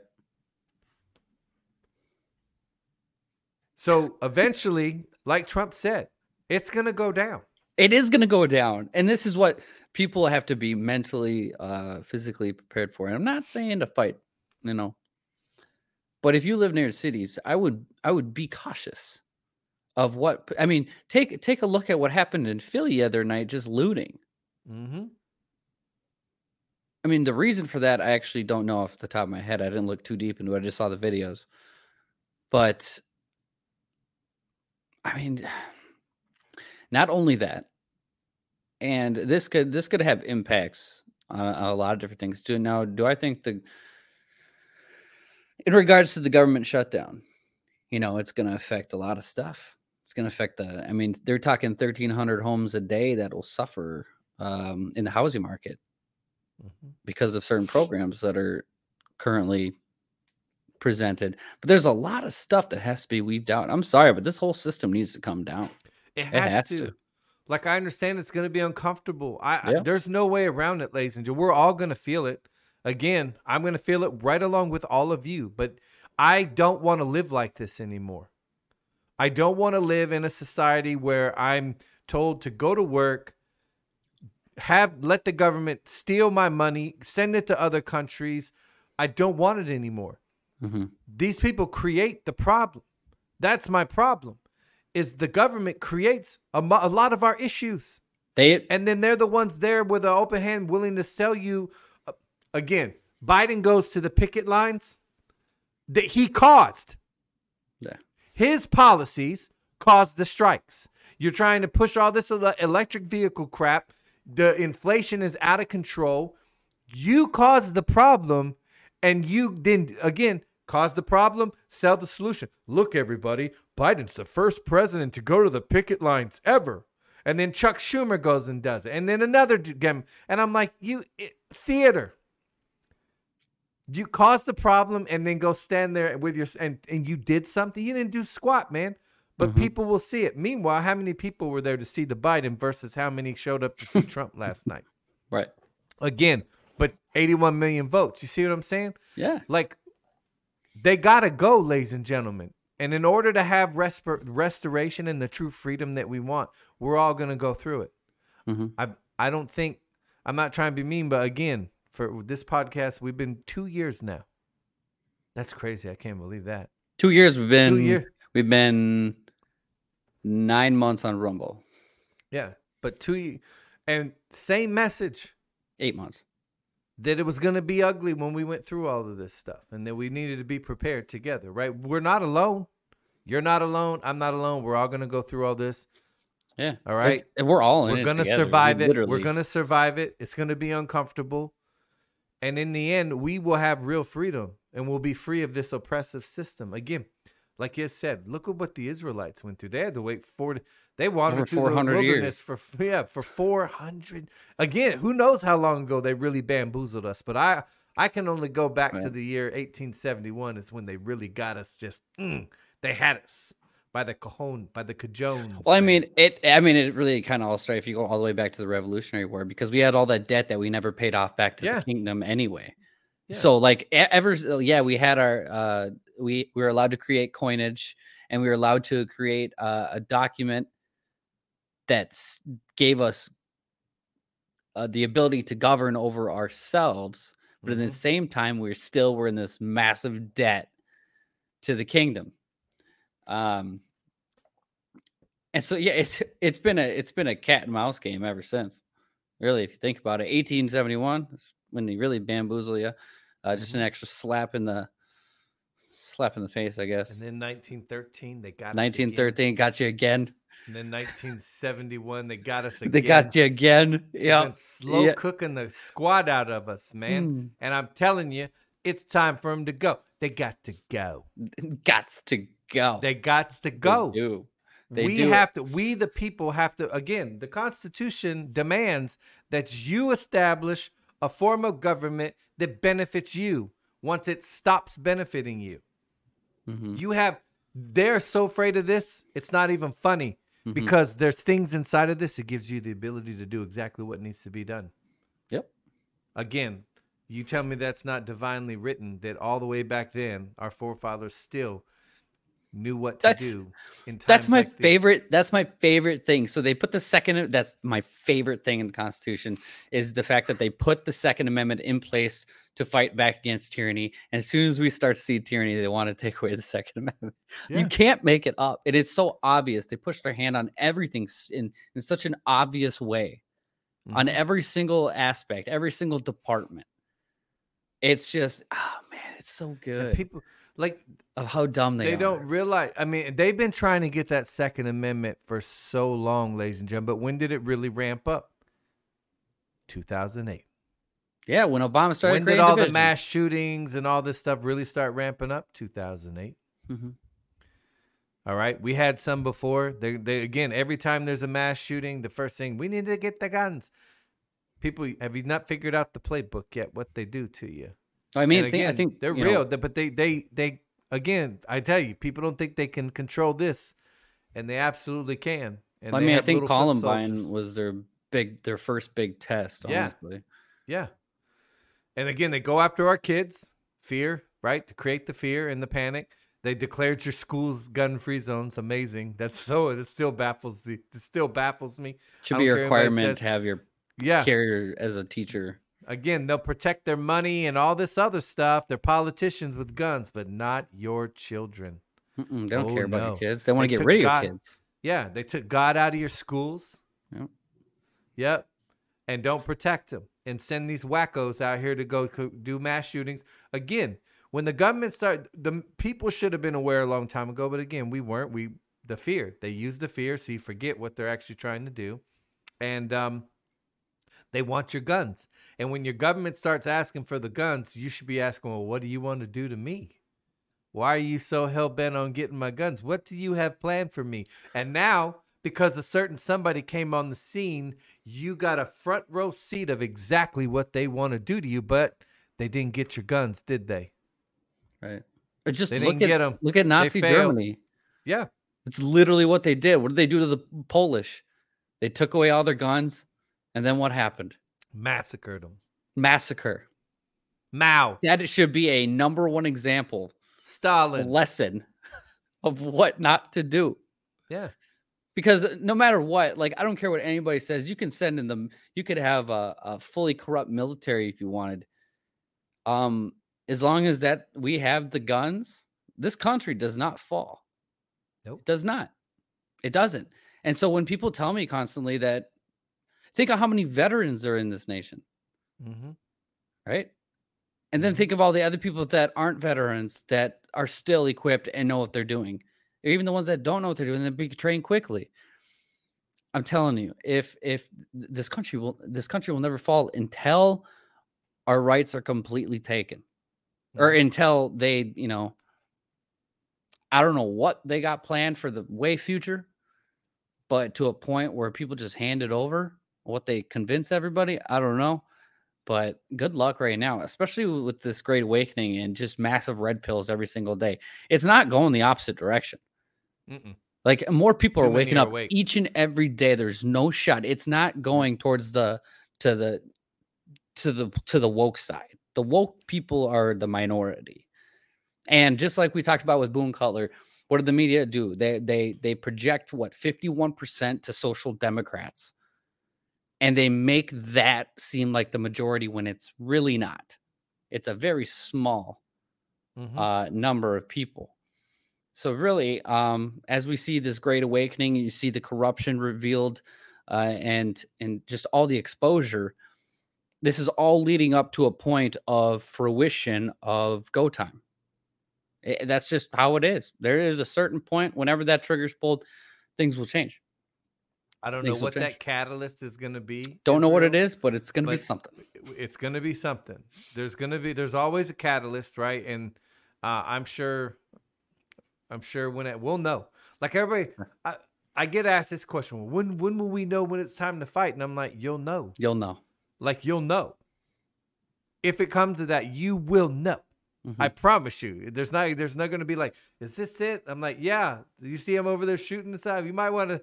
So eventually, like Trump said, it's gonna go down. It is going to go down. And this is what people have to be mentally, uh, physically prepared for. And I'm not saying to fight, you know, but if you live near cities, I would, I would be cautious of what, I mean, take, take a look at what happened in Philly the other night, just looting. Mm-hmm. I mean, the reason for that, I actually don't know off the top of my head. I didn't look too deep into it. I just saw the videos. But I mean, [sighs] not only that, and this could this could have impacts on a, a lot of different things too. Now, do I think the in regards to the government shutdown, you know, it's going to affect a lot of stuff. It's going to affect the. I mean, they're talking 1,300 homes a day that will suffer um, in the housing market because of certain programs that are currently presented. But there's a lot of stuff that has to be weaved out. I'm sorry, but this whole system needs to come down. It has, has to. to. Like I understand it's going to be uncomfortable. I, I there's no way around it, ladies and gentlemen. We're all going to feel it. Again, I'm going to feel it right along with all of you. But I don't want to live like this anymore. I don't want to live in a society where I'm told to go to work, have let the government steal my money, send it to other countries. I don't want it anymore. Mhm. These people create the problem. That's my problem. Is the government creates a, mo- a lot of our issues, They and then they're the ones there with an open hand, willing to sell you. Again, Biden goes to the picket lines that he caused. Yeah. His policies caused the strikes. You're trying to push all this electric vehicle crap. The inflation is out of control. You caused the problem, and you then again cause the problem, sell the solution. Look, everybody, Biden's the first president to go to the picket lines ever. And then Chuck Schumer goes and does it, and then another gem. And I'm like, you it, theater. You caused the problem and then go stand there with your and and you did something. You didn't do squat, man. But people will see it. Meanwhile, how many people were there to see the Biden versus how many showed up to see [laughs] Trump last night? right. Again, but 81 million votes. You see what I'm saying? Yeah. Like they gotta go, ladies and gentlemen. And in order to have resp- restoration and the true freedom that we want, we're all gonna go through it. Mhm. I I don't think I'm not trying to be mean, but again, for this podcast, we've been two years now. That's crazy. I can't believe that. Two years we've been Two year. we've been nine months on Rumble. Yeah, but two and same message Eight months. that it was going to be ugly when we went through all of this stuff and that we needed to be prepared together, right? We're not alone. You're not alone. I'm not alone. We're all going to go through all this. Yeah. All right. It's- we're all in We're to together, survive it. We're going to survive it. It's going to be uncomfortable. And in the end, we will have real freedom and we'll be free of this oppressive system. Again, like you said, look at what the Israelites went through. They had to wait for they wandered Over through the 400 years. wilderness for yeah for four hundred. Again, who knows how long ago they really bamboozled us? But I I can only go back to the year 1871 is when they really got us. Just mm, they had us by the cajon by the cajones. Well, I mean, it. I mean, it really kind of all started if you go all the way back to the Revolutionary War because we had all that debt that we never paid off back to Yeah. the kingdom anyway. Yeah. So, like, ever, yeah, we had our, uh, we we were allowed to create coinage, and we were allowed to create uh, a document that gave us uh, the ability to govern over ourselves. But at the Mhm. same time, we're still were in this massive debt to the kingdom. Um, and so yeah, it's it's been a it's been a cat and mouse game ever since. Really, if you think about it, 1871 is when they really bamboozle you. Uh, just an extra slap in the slap in the face, I guess. And then 1913 they got us again. 1913 got you again. And then 1971 they got us again. [laughs] They got you again. Yeah. slow Yeah. cooking the squad out of us, man. Mm. And I'm telling you, it's time for them to go. They got to go. Gots to go. They got to They go. do. They we do it. have to we the people have to again the constitution demands that you establish a form of government that benefits you once it stops benefiting you Mhm. you have they're so afraid of this it's not even funny Mhm. because there's things inside of this that gives you the ability to do exactly what needs to be done Yep. again you tell me that's not divinely written that all the way back then our forefathers still knew what to That's- do That's my like favorite. That's my favorite thing. So they put the second. That's my favorite thing in the Constitution is the fact that they put the Second Amendment in place to fight back against tyranny. And as soon as we start to see tyranny, they want to take away the Second [laughs] Amendment. Yeah. You can't make it up. It is so obvious. They push their hand on everything in in such an obvious way on Mhm. every single aspect, every single department. It's just, oh man, it's so And good people like of how dumb they, they, are. don't realize i mean they've been trying to get that second amendment for so long ladies and gentlemen but when did it really ramp up? 2008 Yeah, when Obama started. when did all the mass shootings and all this stuff really start ramping up? 2008 Mhm. all right we had some before. They, they again every time there's a mass shooting the first thing we need to get the guns. People have you not figured out the playbook yet what they do to you I mean, I think, I think they're you know, real, but they they they again, I tell you, people don't think they can control this, and they absolutely can. And I mean, I think Columbine was their big, their first big test. Yeah. Honestly, yeah. And again, they go after our kids, fear, right, to create the fear and the panic. They declared your schools gun-free zones. Amazing. That's so. It still baffles the. It still baffles me. should be a requirement to have your Yeah. carrier as a teacher. Again, they'll protect their money and all this other stuff. They're politicians with guns, but not your children. Mm-mm, they don't Oh, care about no. your kids. They want to get rid of God- your kids. Yeah, they took God out of your schools. Yep. Yep. And don't protect them and send these wackos out here to go do mass shootings. Again, when the government started, the people should have been aware a long time ago, but again, we weren't. We the fear they use the fear, so you forget what they're actually trying to do, and um, they want your guns. And when your government starts asking for the guns, you should be asking, well, what do you want to do to me? Why are you so hell bent on getting my guns? What do you have planned for me? And now, because a certain somebody came on the scene, you got a front row seat of exactly what they want to do to you, but they didn't get your guns, did they? Right. Or just They look didn't at them. look at Nazi. Germany. Yeah. It's literally what they did. What did they do to the Polish? They took away all their guns, and then what happened? Massacred them. Massacre. Mao, That should be a number one example, Stalin. lesson [laughs] of what not to do. Yeah. because no matter what, like I don't care what anybody says, you can send in them. You could have a, a fully corrupt military if you wanted. Um, as long as that we have the guns, this country does not fall. Nope. it does not. It doesn't. And so when people tell me constantly that, think of how many veterans are in this nation, Mm-hmm. right? And then Mhm. think of all the other people that aren't veterans that are still equipped and know what they're doing. Or even the ones that don't know what they're doing, they're being trained quickly. I'm telling you, if if this country will this country will never fall until our rights are completely taken. Or Mhm. until they, you know, I don't know what they got planned for the way future, but to a point where people just hand it over, what they convince everybody, I don't know. But good luck right now, especially with this great awakening and just massive red pills every single day. It's not going the opposite direction. Mm-mm. Like more people Too are waking are up awake. each and every day. There's no shot. It's not going towards the to the to the to the woke side. The woke people are the minority. And just like we talked about with Boone Cutler, what did the media do? They they they project what 51% to social democrats. And they make that seem like the majority when it's really not. It's a very small Mhm. uh, number of people. So really, um, as we see this great awakening, you see the corruption revealed, uh, and and just all the exposure. This is all leading up to a point of fruition of go time. I- that's just how it is. There is a certain point whenever that trigger's pulled, things will change. I don't know things what change. that catalyst is going to be. Don't know what it is, but it's going to be something. it's going to be something. There's going to be there's always a catalyst, right? And uh, I'm sure I'm sure when it we'll know. Like everybody I, I get asked this question: When when will we know when it's time to fight? And I'm like, you'll know. You'll know. Like you'll know. If it comes to that, you will know. Mhm. I promise you. There's not there's not gonna be like, is this it? I'm like, yeah. You see him over there shooting the inside. You might want to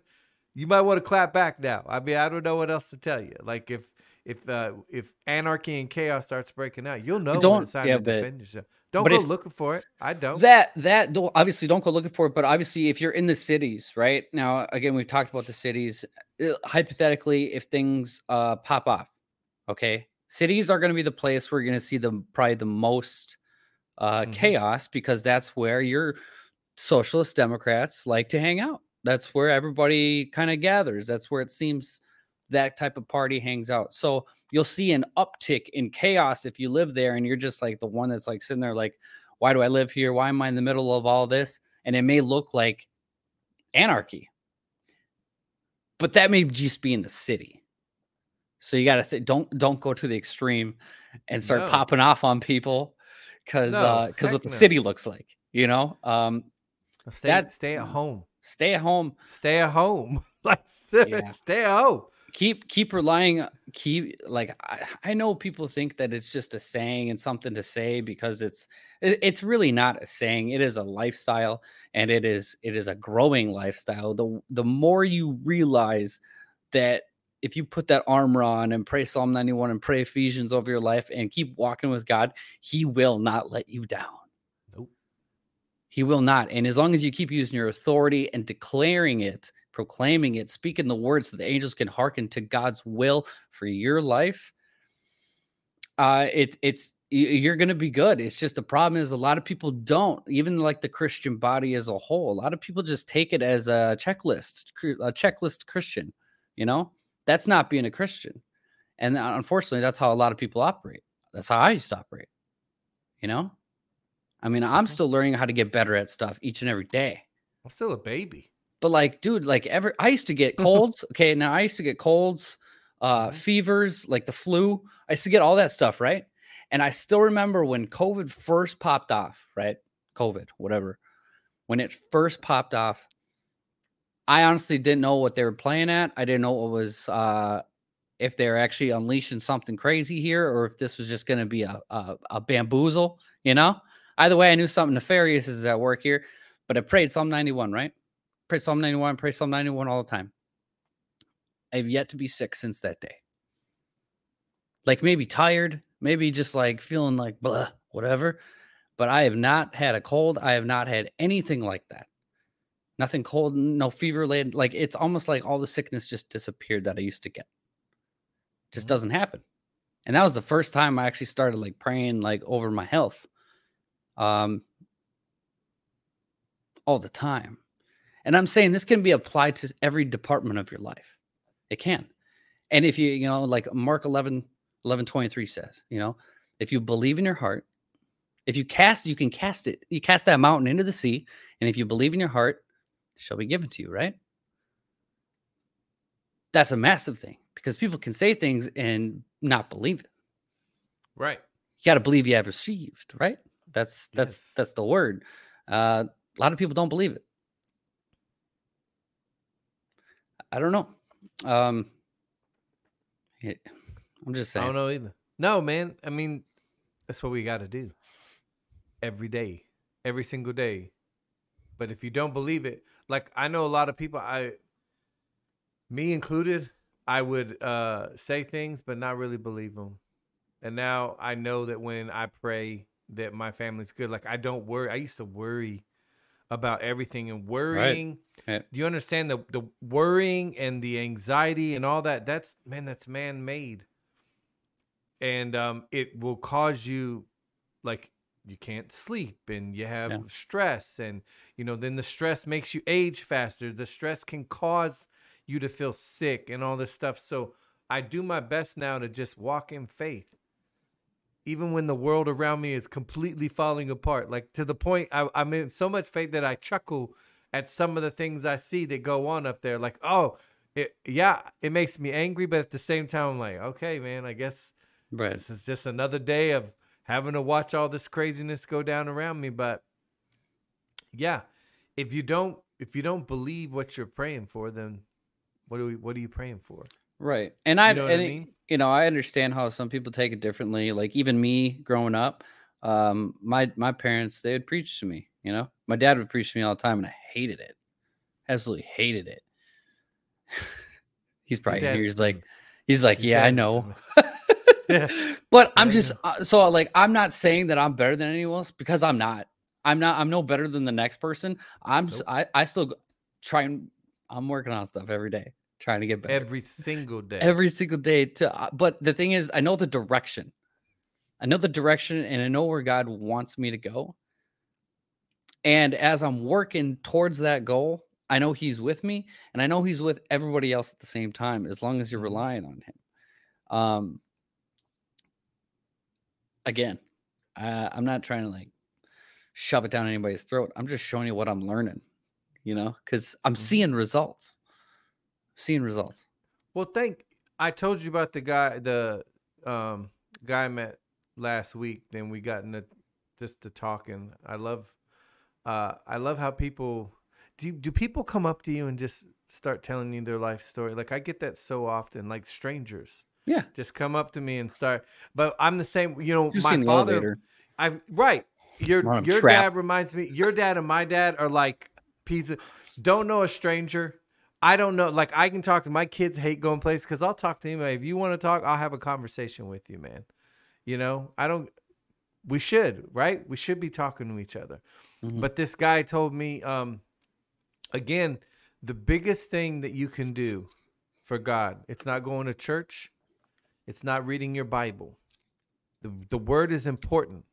you might want to clap back now. I mean, I don't know what else to tell you. Like if if uh if anarchy and chaos starts breaking out, you'll know when don't- it's time yeah, to but- defend yourself. Don't go if- looking for it. I don't. That that don't- obviously don't go looking for it, but obviously if you're in the cities, right now, again we've talked about the cities. uh, Hypothetically, if things uh pop off, okay, cities are going to be the place where you're going to see the probably the most uh Mhm. chaos because that's where your socialist Democrats like to hang out. That's where everybody kind of gathers. That's where it seems that type of party hangs out. So you'll see an uptick in chaos if you live there and you're just like the one that's like sitting there like, why do I live here? Why am I in the middle of all this? And it may look like anarchy, but that may just be in the city. So you got to say, don't don't go to the extreme and start No. popping off on people because No, because what the no. city looks like, you know. Um, stay that- stay at home. Stay at home. Stay at home. [laughs] like Yeah. stay at home. keep keep relying keep like I, I know people think that it's just a saying and something to say because it's it- it's really not a saying it is a lifestyle and it is it is a growing lifestyle the the more you realize that if you put that armor on and pray psalm 91 and pray ephesians over your life and keep walking with god he will not let you down. He will not. And as long as you keep using your authority and declaring it, proclaiming it, speaking the words so the angels can hearken to God's will for your life, uh, it, it's you're going to be good. It's just the problem is a lot of people don't, even like the Christian body as a whole. A lot of people just take it as a checklist, a checklist Christian. You know, that's not being a Christian. And uh, unfortunately, that's how a lot of people operate. That's how I used to operate. You know, I mean, I'm still learning how to get better at stuff each and every day. I'm still a baby. But like, dude, like ever I used to get [laughs] colds. okay, now I used to get colds, uh, fevers, like the flu. I used to get all that stuff, right? And I still remember when COVID first popped off, right? COVID, whatever. When it first popped off, I honestly didn't know what they were playing at. I didn't know what was uh if they're actually unleashing something crazy here or if this was just going to be a, a a bamboozle, you know? Either way, I knew something nefarious is at work here, but I prayed Psalm 91, right? Pray Psalm 91, pray Psalm 91 all the time. I've yet to be sick since that day. Like maybe tired, maybe just like feeling like blah, whatever. But I have not had a cold. I have not had anything like that. Nothing cold, no fever related. Like it's almost like all the sickness just disappeared that I used to get. Just Mhm. doesn't happen. And that was the first time I actually started like praying like over my health. Um all the time. And I'm saying this can be applied to every department of your life. It can. And if you, you know, like Mark 11, 11, 23 says, you know, if you believe in your heart, if you cast, you can cast it. You cast that mountain into the sea. And if you believe in your heart, it shall be given to you, right? That's a massive thing because people can say things and not believe it. Right. You got to believe you have received, right? That's that's Yes. that's the word. Uh, a lot of people don't believe it. I don't know. Um, it- I'm just saying. I don't know either. No, man. I mean, that's what we got to do every day, every single day. But if you don't believe it, like I know a lot of people, I, me included, I would uh, say things but not really believe them. And now I know that when I pray that my family's good, like I don't worry. I used to worry about everything and worrying. Yeah. Do you understand the the worrying and the anxiety and all that? That's man, that's man made and um, it will cause you like you can't sleep and you have Yeah. stress and you know then the stress makes you age faster the stress can cause you to feel sick and all this stuff so i do my best now to just walk in faith even when the world around me is completely falling apart like to the point I, i'm in so much faith that i chuckle at some of the things i see that go on up there like oh it, yeah it makes me angry but at the same time i'm like okay man i guess Right. this is just another day of having to watch all this craziness go down around me. But yeah, if you don't if you don't believe what you're praying for, then what are we what are you praying for? Right. And I, You know I and it- mean? you know, I understand how some people take it differently. Like even me growing up, um, my my parents they would preach to me. You know, my dad would preach to me all the time, and I hated it. Absolutely hated it. [laughs] he's probably here. He's like, he's like, yeah, I know. [laughs] Yeah. [laughs] but I'm I just uh, so like I'm not saying that I'm better than anyone else because I'm not. I'm not. I'm no better than the next person. I'm. Nope. I I still try and I'm working on stuff every day, trying to get better Every single day. every single day to uh, but the thing is i know the direction i know the direction and i know where god wants me to go and as i'm working towards that goal i know he's with me and i know he's with everybody else at the same time as long as you're Mhm. relying on him um again I, i'm not trying to like shove it down anybody's throat i'm just showing you what i'm learning you know because i'm Mhm. seeing results seeing results Well, thank. I told you about the guy, the um guy I met last week. Then we got into just the talking. I love, uh, I love how people do. Do people come up to you and just start telling you their life story? Like I get that so often, like strangers. Yeah. just come up to me and start. But I'm the same. You know, my father. I right. Your your trapped. dad reminds me. Your dad and my dad are like of. Don't know a stranger. I don't know. Like I can talk to my kids. Hate going places because I'll talk to anybody. If you want to talk, I'll have a conversation with you, man. You know, I don't. We should, right? We should be talking to each other. Mhm. But this guy told me, um, again, the biggest thing that you can do for God, it's not going to church, it's not reading your Bible. The, the word is important.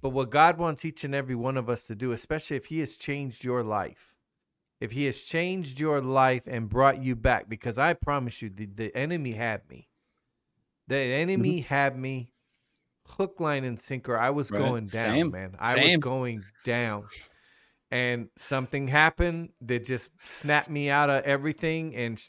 But what God wants each and every one of us to do, especially if He has changed your life, if He has changed your life and brought you back, because I promise you, the, the enemy had me. The enemy had me hook, line, and sinker. I was Right. going down, Same. man. I was going down. And something happened that just snapped me out of everything. And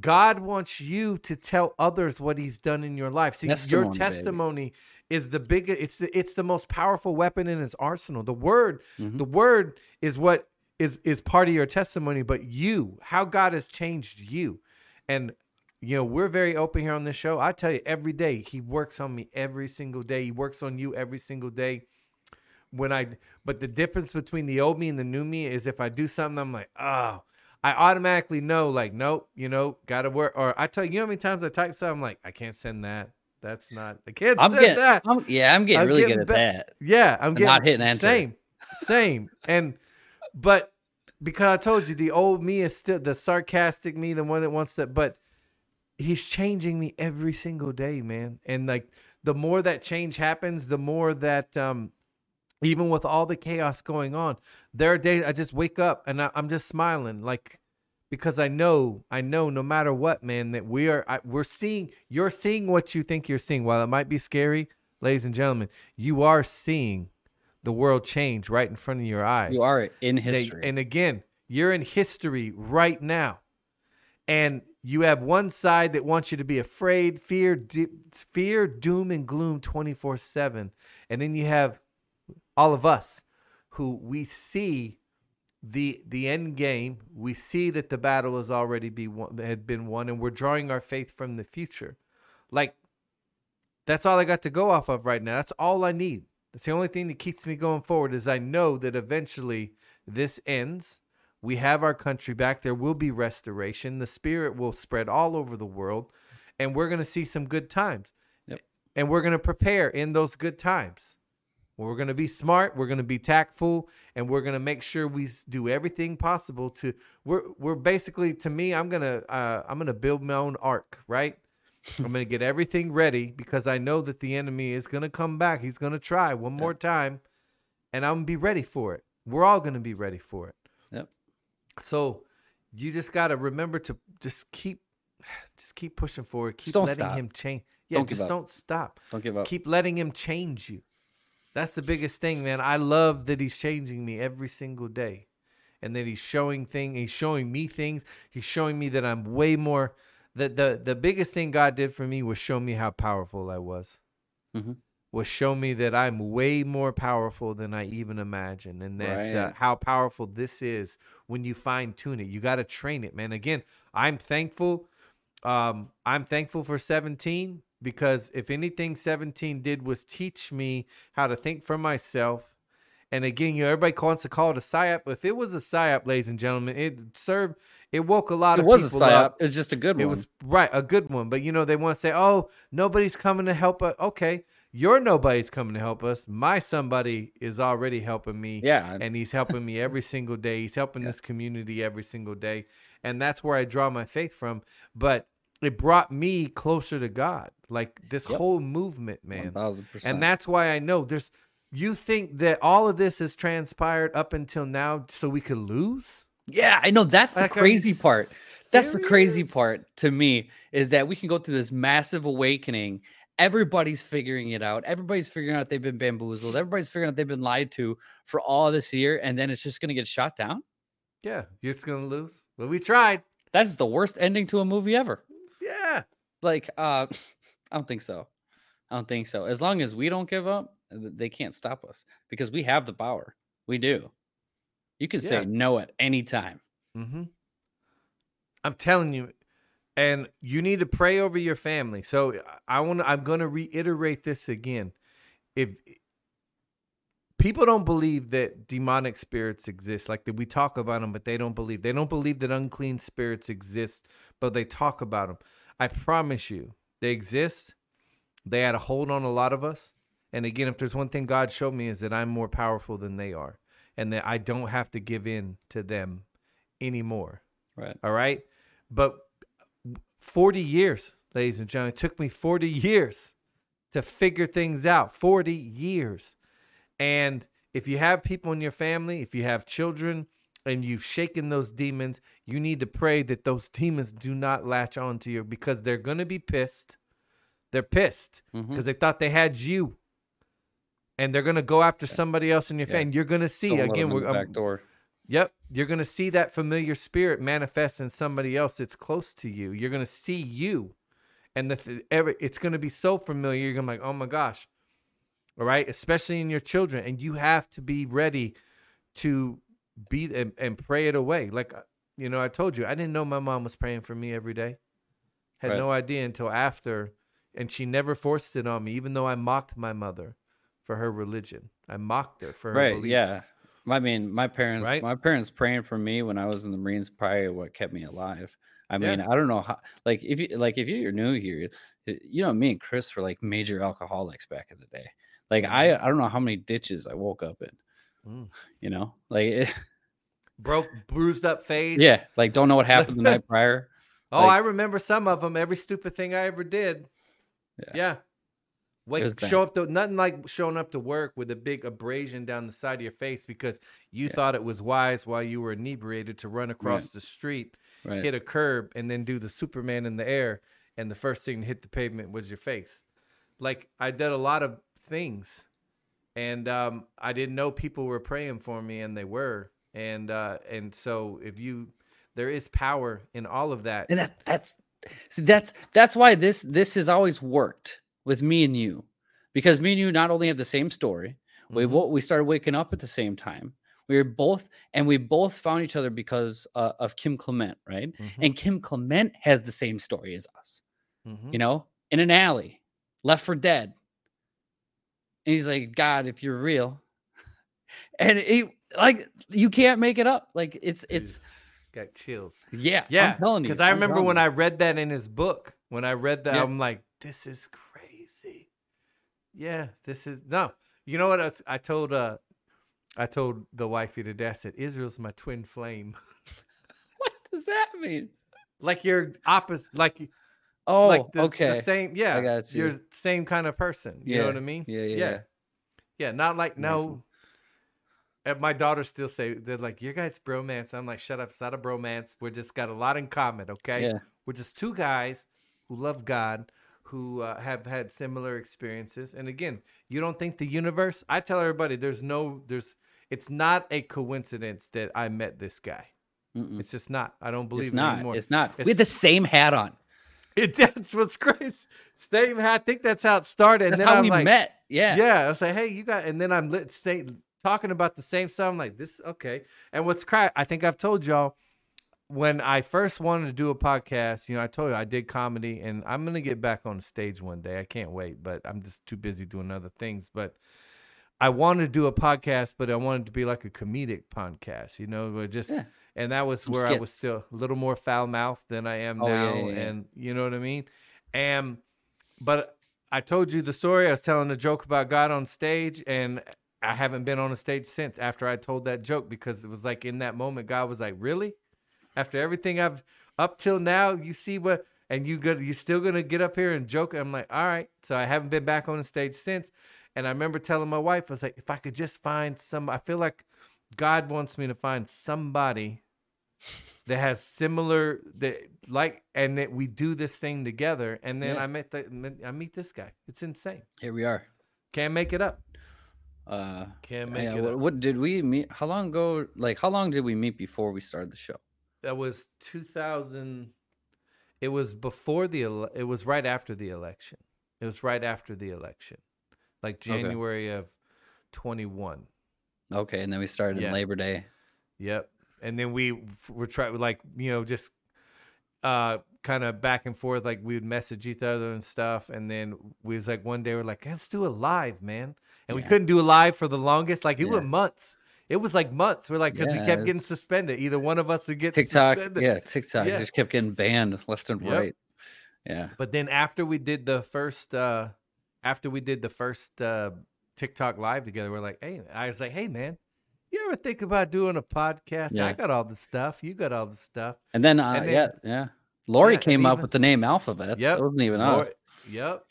God wants you to tell others what He's done in your life. See, Testimony, your baby. testimony is the biggest. It's the it's the most powerful weapon in His arsenal. The word, Mhm. the word is what is is part of your testimony. But you, how God has changed you, and you know we're very open here on this show. I tell you, every day He works on me every single day. He works on you every single day when I but the difference between the old me and the new me is if I do something I'm like, oh, I automatically know like, nope, you know, gotta work. Or I tell you, you know how many times I type something I'm like, I can't send that. That's not I can't I'm send getting, that. I'm, yeah, I'm getting I'm really getting good at ba- that. Yeah, I'm I'm getting not hitting enter. Same, same. and but because I told you the old me is still the sarcastic me, the one that wants to. But he's changing me every single day, man. And like the more that change happens, the more that um, even with all the chaos going on, there are days I just wake up and I, I'm just smiling, like because I know, I know, no matter what, man, that we are, I, we're seeing, you're seeing what you think you're seeing. While it might be scary, ladies and gentlemen, you are seeing the world change right in front of your eyes. You are in They- history. and again, you're in history right now. And you have one side that wants you to be afraid, fear, fear, doom, and gloom 24 7. And then you have all of us who we see the the end game. We see that the battle has already be won, had been won, and we're drawing our faith from the future. Like that's all I got to go off of right now. That's all I need. That's the only thing that keeps me going forward is I know that eventually this ends. We have our country back. There will be restoration. The spirit will spread all over the world, and we're going to see some good times. Yep. And we're going to prepare in those good times. We're going to be smart. We're going to be tactful, and we're going to make sure we do everything possible to. We're we're basically to me. I'm gonna uh, I'm gonna build my own ark, right? I'm gonna get everything ready because I know that the enemy is gonna come back. He's gonna try one more time, and I'm gonna be ready for it. We're all gonna be ready for it. Yep. So you just gotta remember to just keep, [sighs] just keep pushing forward. Keep don't letting stop. him change. Yeah, Don't just don't stop. Don't give up. Keep letting him change you. That's the biggest thing, man. I love that he's changing me every single day. And that he's showing thing, he's showing me things. He's showing me that I'm way more the the the biggest thing God did for me was show me how powerful I was. Mhm. was show me that I'm way more powerful than I even imagine, and that uh, how powerful this is when you fine tune it. You got to train it, man. Again, I'm thankful. Um, I'm thankful for 17 because if anything 17 did was teach me how to think for myself. And again, you know, everybody wants to call it a psyop. If it was a psyop, ladies and gentlemen, it served. It woke a lot of. people. It was a psyop. up. It was just a good one. It was right, a good one. But you know, they want to say, "Oh, nobody's coming to help us." Okay, your nobody's coming to help us. My somebody is already helping me. Yeah. and he's helping me every single day. He's helping this community every single day, and that's where I draw my faith from. But it brought me closer to God. Like this Yep. whole movement, man. 1000%. And that's why I know there's. You think that all of this has transpired up until now so we could lose? Yeah, I know that's the Like, crazy part. That's the crazy part to me is that we can go through this massive awakening. Everybody's figuring it out. Everybody's figuring out they've been bamboozled. Everybody's figuring out they've been lied to for all this year, and then it's just gonna get shot down. Yeah, you're just gonna lose. Well, we tried. That is the worst ending to a movie ever. Yeah. Like, uh, [laughs] I don't think so. I don't think so. As long as we don't give up, they can't stop us because we have the power. We do. You can Yeah. say no at any time. Mm-hmm. I'm telling you, and you need to pray over your family. So I want to. I'm going to reiterate this again. If people don't believe that demonic spirits exist, like that we talk about them, but they don't believe. They don't believe that unclean spirits exist, but they talk about them. I promise you, they exist. They had a hold on a lot of us. And again, if there's one thing God showed me is that I'm more powerful than they are, and that I don't have to give in to them anymore. Right. All right. But 40 years, ladies and gentlemen, it took me 40 years to figure things out. 40 years. And if you have people in your family, if you have children, and you've shaken those demons, you need to pray that those [laughs] demons do not latch on to you because they're going to be pissed. They're pissed because they thought they had you. And they're going to go after somebody else in your Yeah. family. You're going to see Don't again. We're um, back door. Yep. You're going to see that familiar spirit manifest in somebody else that's close to you. You're going to see you. And the th- every, it's going to be so familiar. You're going to be like, oh my gosh. All right. Especially in your children. And you have to be ready to be and, and pray it away. Like, uh, you know, I told you, I didn't know my mom was praying for me every day. Had Right. no idea until after. And she never forced it on me, even though I mocked my mother for her religion. I mocked her for her Right. beliefs. Yeah. I mean, my parents, Right? my parents praying for me when I was in the Marines, probably what kept me alive. I Yeah. mean, I don't know how. Like, if you like, if you're new here, you know, me and Chris were like major alcoholics back in the day. Like, I, I don't know how many ditches I woke up in. Mm. You know, like, it, [laughs] Broke, bruised up face. yeah, like don't know what happened the night [laughs] prior. Oh, Like- I remember some of them. Every stupid thing I ever did. Yeah. Yeah. Wake, show up to nothing like showing up to work with a big abrasion down the side of your face because you Yeah. thought it was wise while you were inebriated to run across the street, Right. hit a curb, and then do the Superman in the air, and the first thing to hit the pavement was your face. Like I did a lot of things, and um, I didn't know people were praying for me, and they were, and uh, and so if you, there is power in all of that. and that that's see that's that's why this this has always worked with me and you because me and you not only have the same story we Mhm. wo- we started waking up at the same time we were both and we both found each other because uh, of kim clement right Mhm. and kim clement has the same story as us Mhm. you know in an alley left for dead and he's like god if you're real [laughs] and he like you can't make it up like it's it's got chills. yeah Yeah, i'm telling you because I I'm remember when you. I read that in his book. When I read that, Yeah. I'm like, "This is crazy." Yeah, this is no. You know what? I, I told uh, I told the wifey today. I said, "Israel's my twin flame." [laughs] what does that mean like you're opposite. Like oh like the, okay the same. Yeah, I got you. are same kind of person. You know what I mean? Yeah, yeah, yeah. yeah. Yeah, not like Nice. And my daughters still say they're like, "Your guys bromance." I'm like, "Shut up! It's not a bromance. We're just got a lot in common, okay? Yeah. We're just two guys who love God, who uh, have had similar experiences. And again, you don't think the universe? I tell everybody, there's no, there's, it's not a coincidence that I met this guy. Mm-mm. It's just not. I don't believe It's it not. anymore. It's not. we had the same hat on. [laughs] It that's what's crazy. Same. Hat. I think that's how it started. And That's then how I'm we like, met. Yeah. yeah. I was like, hey, you got, and then I'm lit, say, talking about the same stuff. I'm like, this okay. And what's crack? I think I've told y'all when I first wanted to do a podcast. You know, I told you I did comedy, and I'm gonna get back on the stage one day. I can't wait, but I'm just too busy doing other things. But I wanted to do a podcast, but I wanted to be like a comedic podcast. You know, where just. Yeah. And that was Some where I was still a little more foul mouthed than I am Oh, now, yeah, yeah. and you know what I mean. And but I told you the story. I was telling a joke about God on stage, and I haven't been on a stage since after I told that joke because it was like in that moment, God was like, "Really? After everything I've up till now, you see what?" And you good? You still gonna get up here and joke? I'm like, all right. So I haven't been back on the stage since. And I remember telling my wife, I was like, if I could just find some, I feel like God wants me to find somebody that has similar that like and that we do this thing together and then Yeah. i met the i meet this guy it's insane Here we are. can't make it up Uh, can't make yeah, it what, what did we meet? How long ago? Like, how long did we meet before we started the show? that was 2000 it was before the ele- it was right after the election it was right after the election like Okay. january of 21 Okay, and then we started Yeah. in Labor Day. Yep. And then we were trying like you know just uh kind of back and forth like we would message each other and stuff and then we was like one day we're like let's do a live man and we couldn't do a live for the longest like it Yeah. was months it was like months we're like because Yeah, we kept getting suspended either one of us would get TikTok, suspended. yeah, TikTok Yeah. just kept getting banned left and Yep. right. Yeah, but then after we did the first uh after we did the first uh tiktok live together we're like hey i was like hey man you ever think about doing a podcast i got all the stuff you got all the stuff and then, uh, And then- yeah, yeah. Lori Yeah, came up even- with the name AlphaVets. Yep. It wasn't even Lord- us. Yep.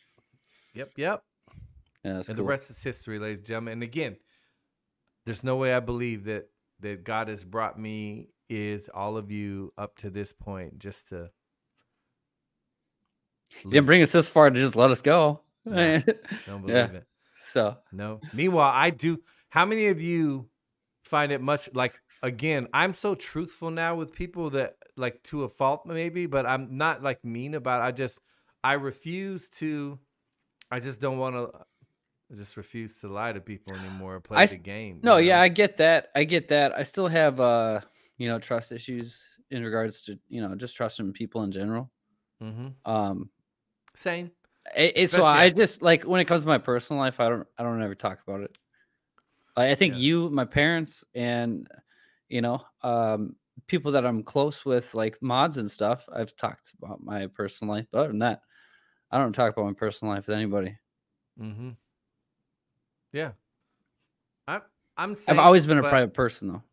Yep. Yep. Yeah, and cool. the rest is history, ladies and gentlemen. And again, there's no way I believe that that God has brought me is all of you up to this point just to. you didn't bring us this far to just let us go. No. [laughs] Don't believe Yeah. it. so No. Meanwhile, I do. How many of you find it much like again? I'm so truthful now with people that like to a fault maybe, but I'm not like mean about. It. I just I refuse to. I just don't want to. I just refuse to lie to people anymore. Or [sighs] play I the game. no, you yeah, know? I get that. I get that. I still have uh, you know, trust issues in regards to, you know, just trusting people in general. Mm-hmm. Um Same. it, it's so I just like when it comes to my personal life, I don't I don't ever talk about it. I, I think Yeah. you, my parents, and you know, um, people that I'm close with, like mods and stuff, I've talked about my personal life. But other than that, I don't talk about my personal life with anybody. Mm-hmm. Yeah. I'm. I'm. I've always been a but- private person though.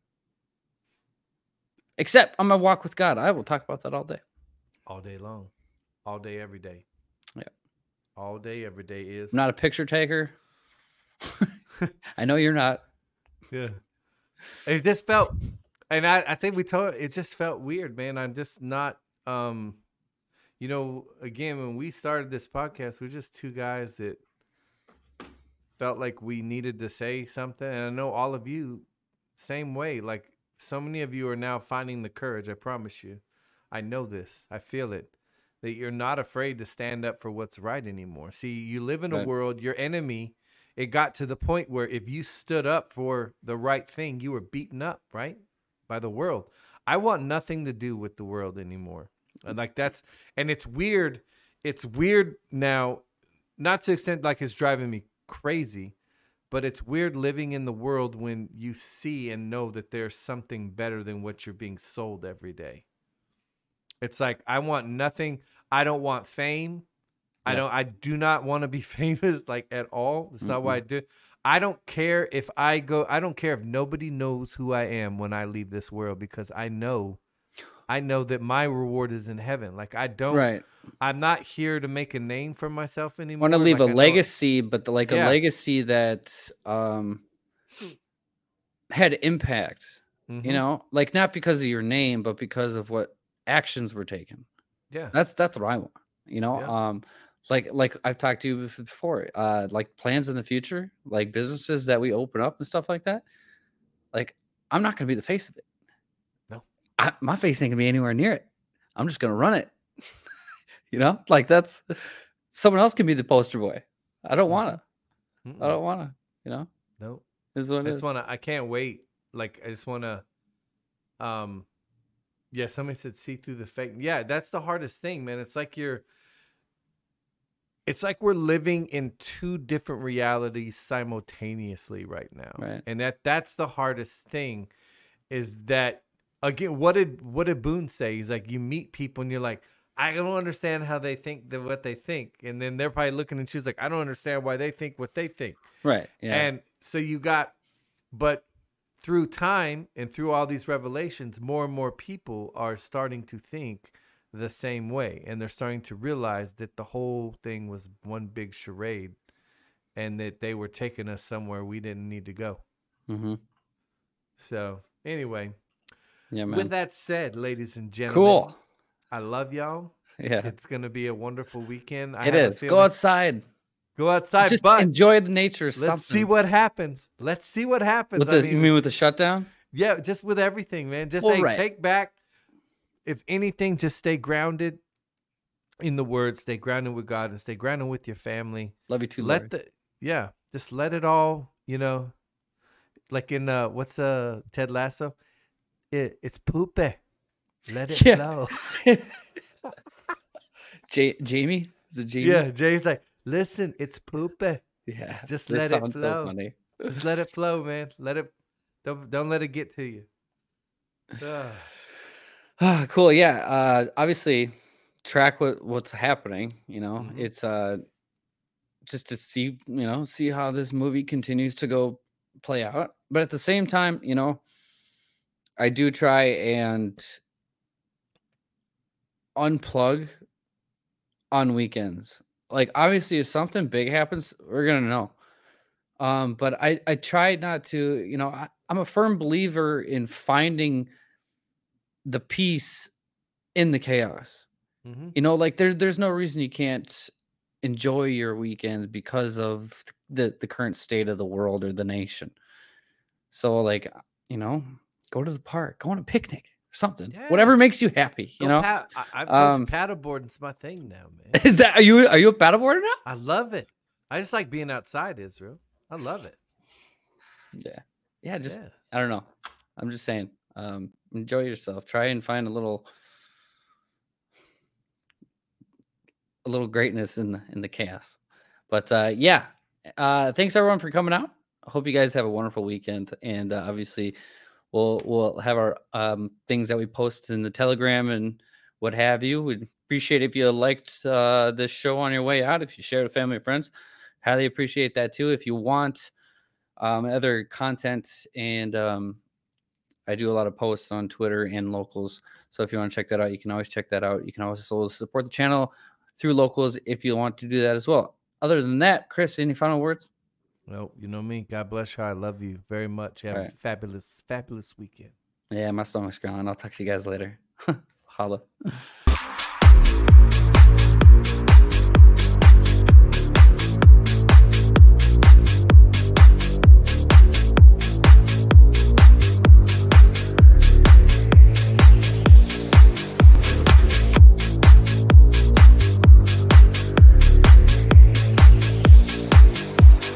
Except on my walk with God. I will talk about that all day. all day long, all day, every day. Yeah. All day, every day is I'm not a picture taker. [laughs] I know you're not. Yeah. It just felt, and I, I think we told it just felt weird, man. I'm just not, um, you know, again, when we started this podcast, we're just two guys that felt like we needed to say something. And I know all of you, same way. Like so many of you are now finding the courage. I promise you. I know this. I feel it. That you're not afraid to stand up for what's right anymore. See, you live in a Right. world, your enemy, it got to the point where if you stood up for the right thing, you were beaten up, right? By the world. I want nothing to do with the world anymore. And like that's and it's weird. It's weird now, not to extent like it's driving me crazy, but it's weird living in the world when you see and know that there's something better than what you're being sold every day. It's like I want nothing. I don't want fame. I don't. I do not want to be [laughs] famous like at all. That's not what I do. I don't care if I go. I don't care if nobody knows who I am when I leave this world because I know, I know that my reward is in heaven. Like I don't. Right. I'm not here to make a name for myself anymore. I want to leave Like, a I legacy, but the, like Yeah. a legacy that um had impact. Mhm. You know, like not because of your name, but because of what actions were taken. Yeah. That's that's what I want. You know, Yeah. um, like like I've talked to you before, uh, like plans in the future, like businesses that we open up and stuff like that. Like I'm not gonna be the face of it. I, my face ain't gonna be anywhere near it. I'm just gonna run it. [laughs] You know, like that's someone else can be the poster boy. I don't want to. Mm-mm. I don't want to. You know, Nope. this is what I just is. wanna I can't wait. Like I just wanna um yeah, somebody said see through the fake. Yeah, that's the hardest thing, man. It's like you're it's like we're living in two different realities simultaneously right now. Right. And that that's the hardest thing is that again what did what did Boone say? He's like you meet people and you're like I don't understand how they think the, what they think. And then they're probably looking at you like I don't understand why they think what they think. Right. Yeah. And so you got, but through time and through all these revelations, more and more people are starting to think the same way. And they're starting to realize that the whole thing was one big charade and that they were taking us somewhere we didn't need to go. hmm So, anyway, Yeah, man. with that said, ladies and gentlemen, cool. I love y'all. Yeah. It's going to be a wonderful weekend. I It is. Go outside. Go outside, Just but enjoy the nature. let's something. see what happens. Let's see what happens. With I the, you mean with the shutdown? Yeah, just with everything, man. Just Well, hey, right. take back. If anything, just stay grounded in the word. Stay grounded with God and stay grounded with your family. Love you too. let Lord. the yeah, just let it all. You know, like in uh, what's uh Ted Lasso? It it's poope. Let it Yeah. flow. [laughs] Ja- Jamie? Is it Jamie? Yeah, Jay's like, listen, it's poope. Yeah. Just let it flow. So. Just let it flow, man. Let it. Don't don't let it get to you. [sighs] Ah, [sighs] cool. Yeah. Uh, obviously, track what what's happening. You know, Mhm. it's uh, just to see you know see how this movie continues to go play out. But at the same time, you know, I do try and unplug on weekends. Like obviously, if something big happens, we're gonna know. Um, but I I try not to. You know, I, I'm a firm believer in finding the peace in the chaos. Mhm. You know, like there's there's no reason you can't enjoy your weekends because of the the current state of the world or the nation. So like, you know, go to the park, go on a picnic, something. Yeah. Whatever makes you happy, you Go know. I, I've told Um, you paddleboarding's my thing now, man. [laughs] Is that are you are you a paddleboarder now? I love it. I just like being outside, Israel. I love it. Yeah. Yeah, just yeah. I don't know. I'm just saying. Um, enjoy yourself. Try and find a little a little greatness in the in the chaos. But uh yeah. Uh thanks everyone for coming out. I hope you guys have a wonderful weekend. And uh, obviously we'll we'll have our um things that we post in the telegram and what have you. We'd appreciate if you liked uh this show on your way out, if you share it with family and friends. Highly appreciate that too. If you want um, other content and um, I do a lot of posts on Twitter and locals. So if you want to check that out, you can always check that out. You can also support the channel through locals if you want to do that as well. Other than that, Chris, any final words? Well, you know me. God bless you. I love you very much. Have a fabulous, fabulous weekend. Yeah, my stomach's growling. I'll talk to you guys later. [laughs] Holla. [laughs]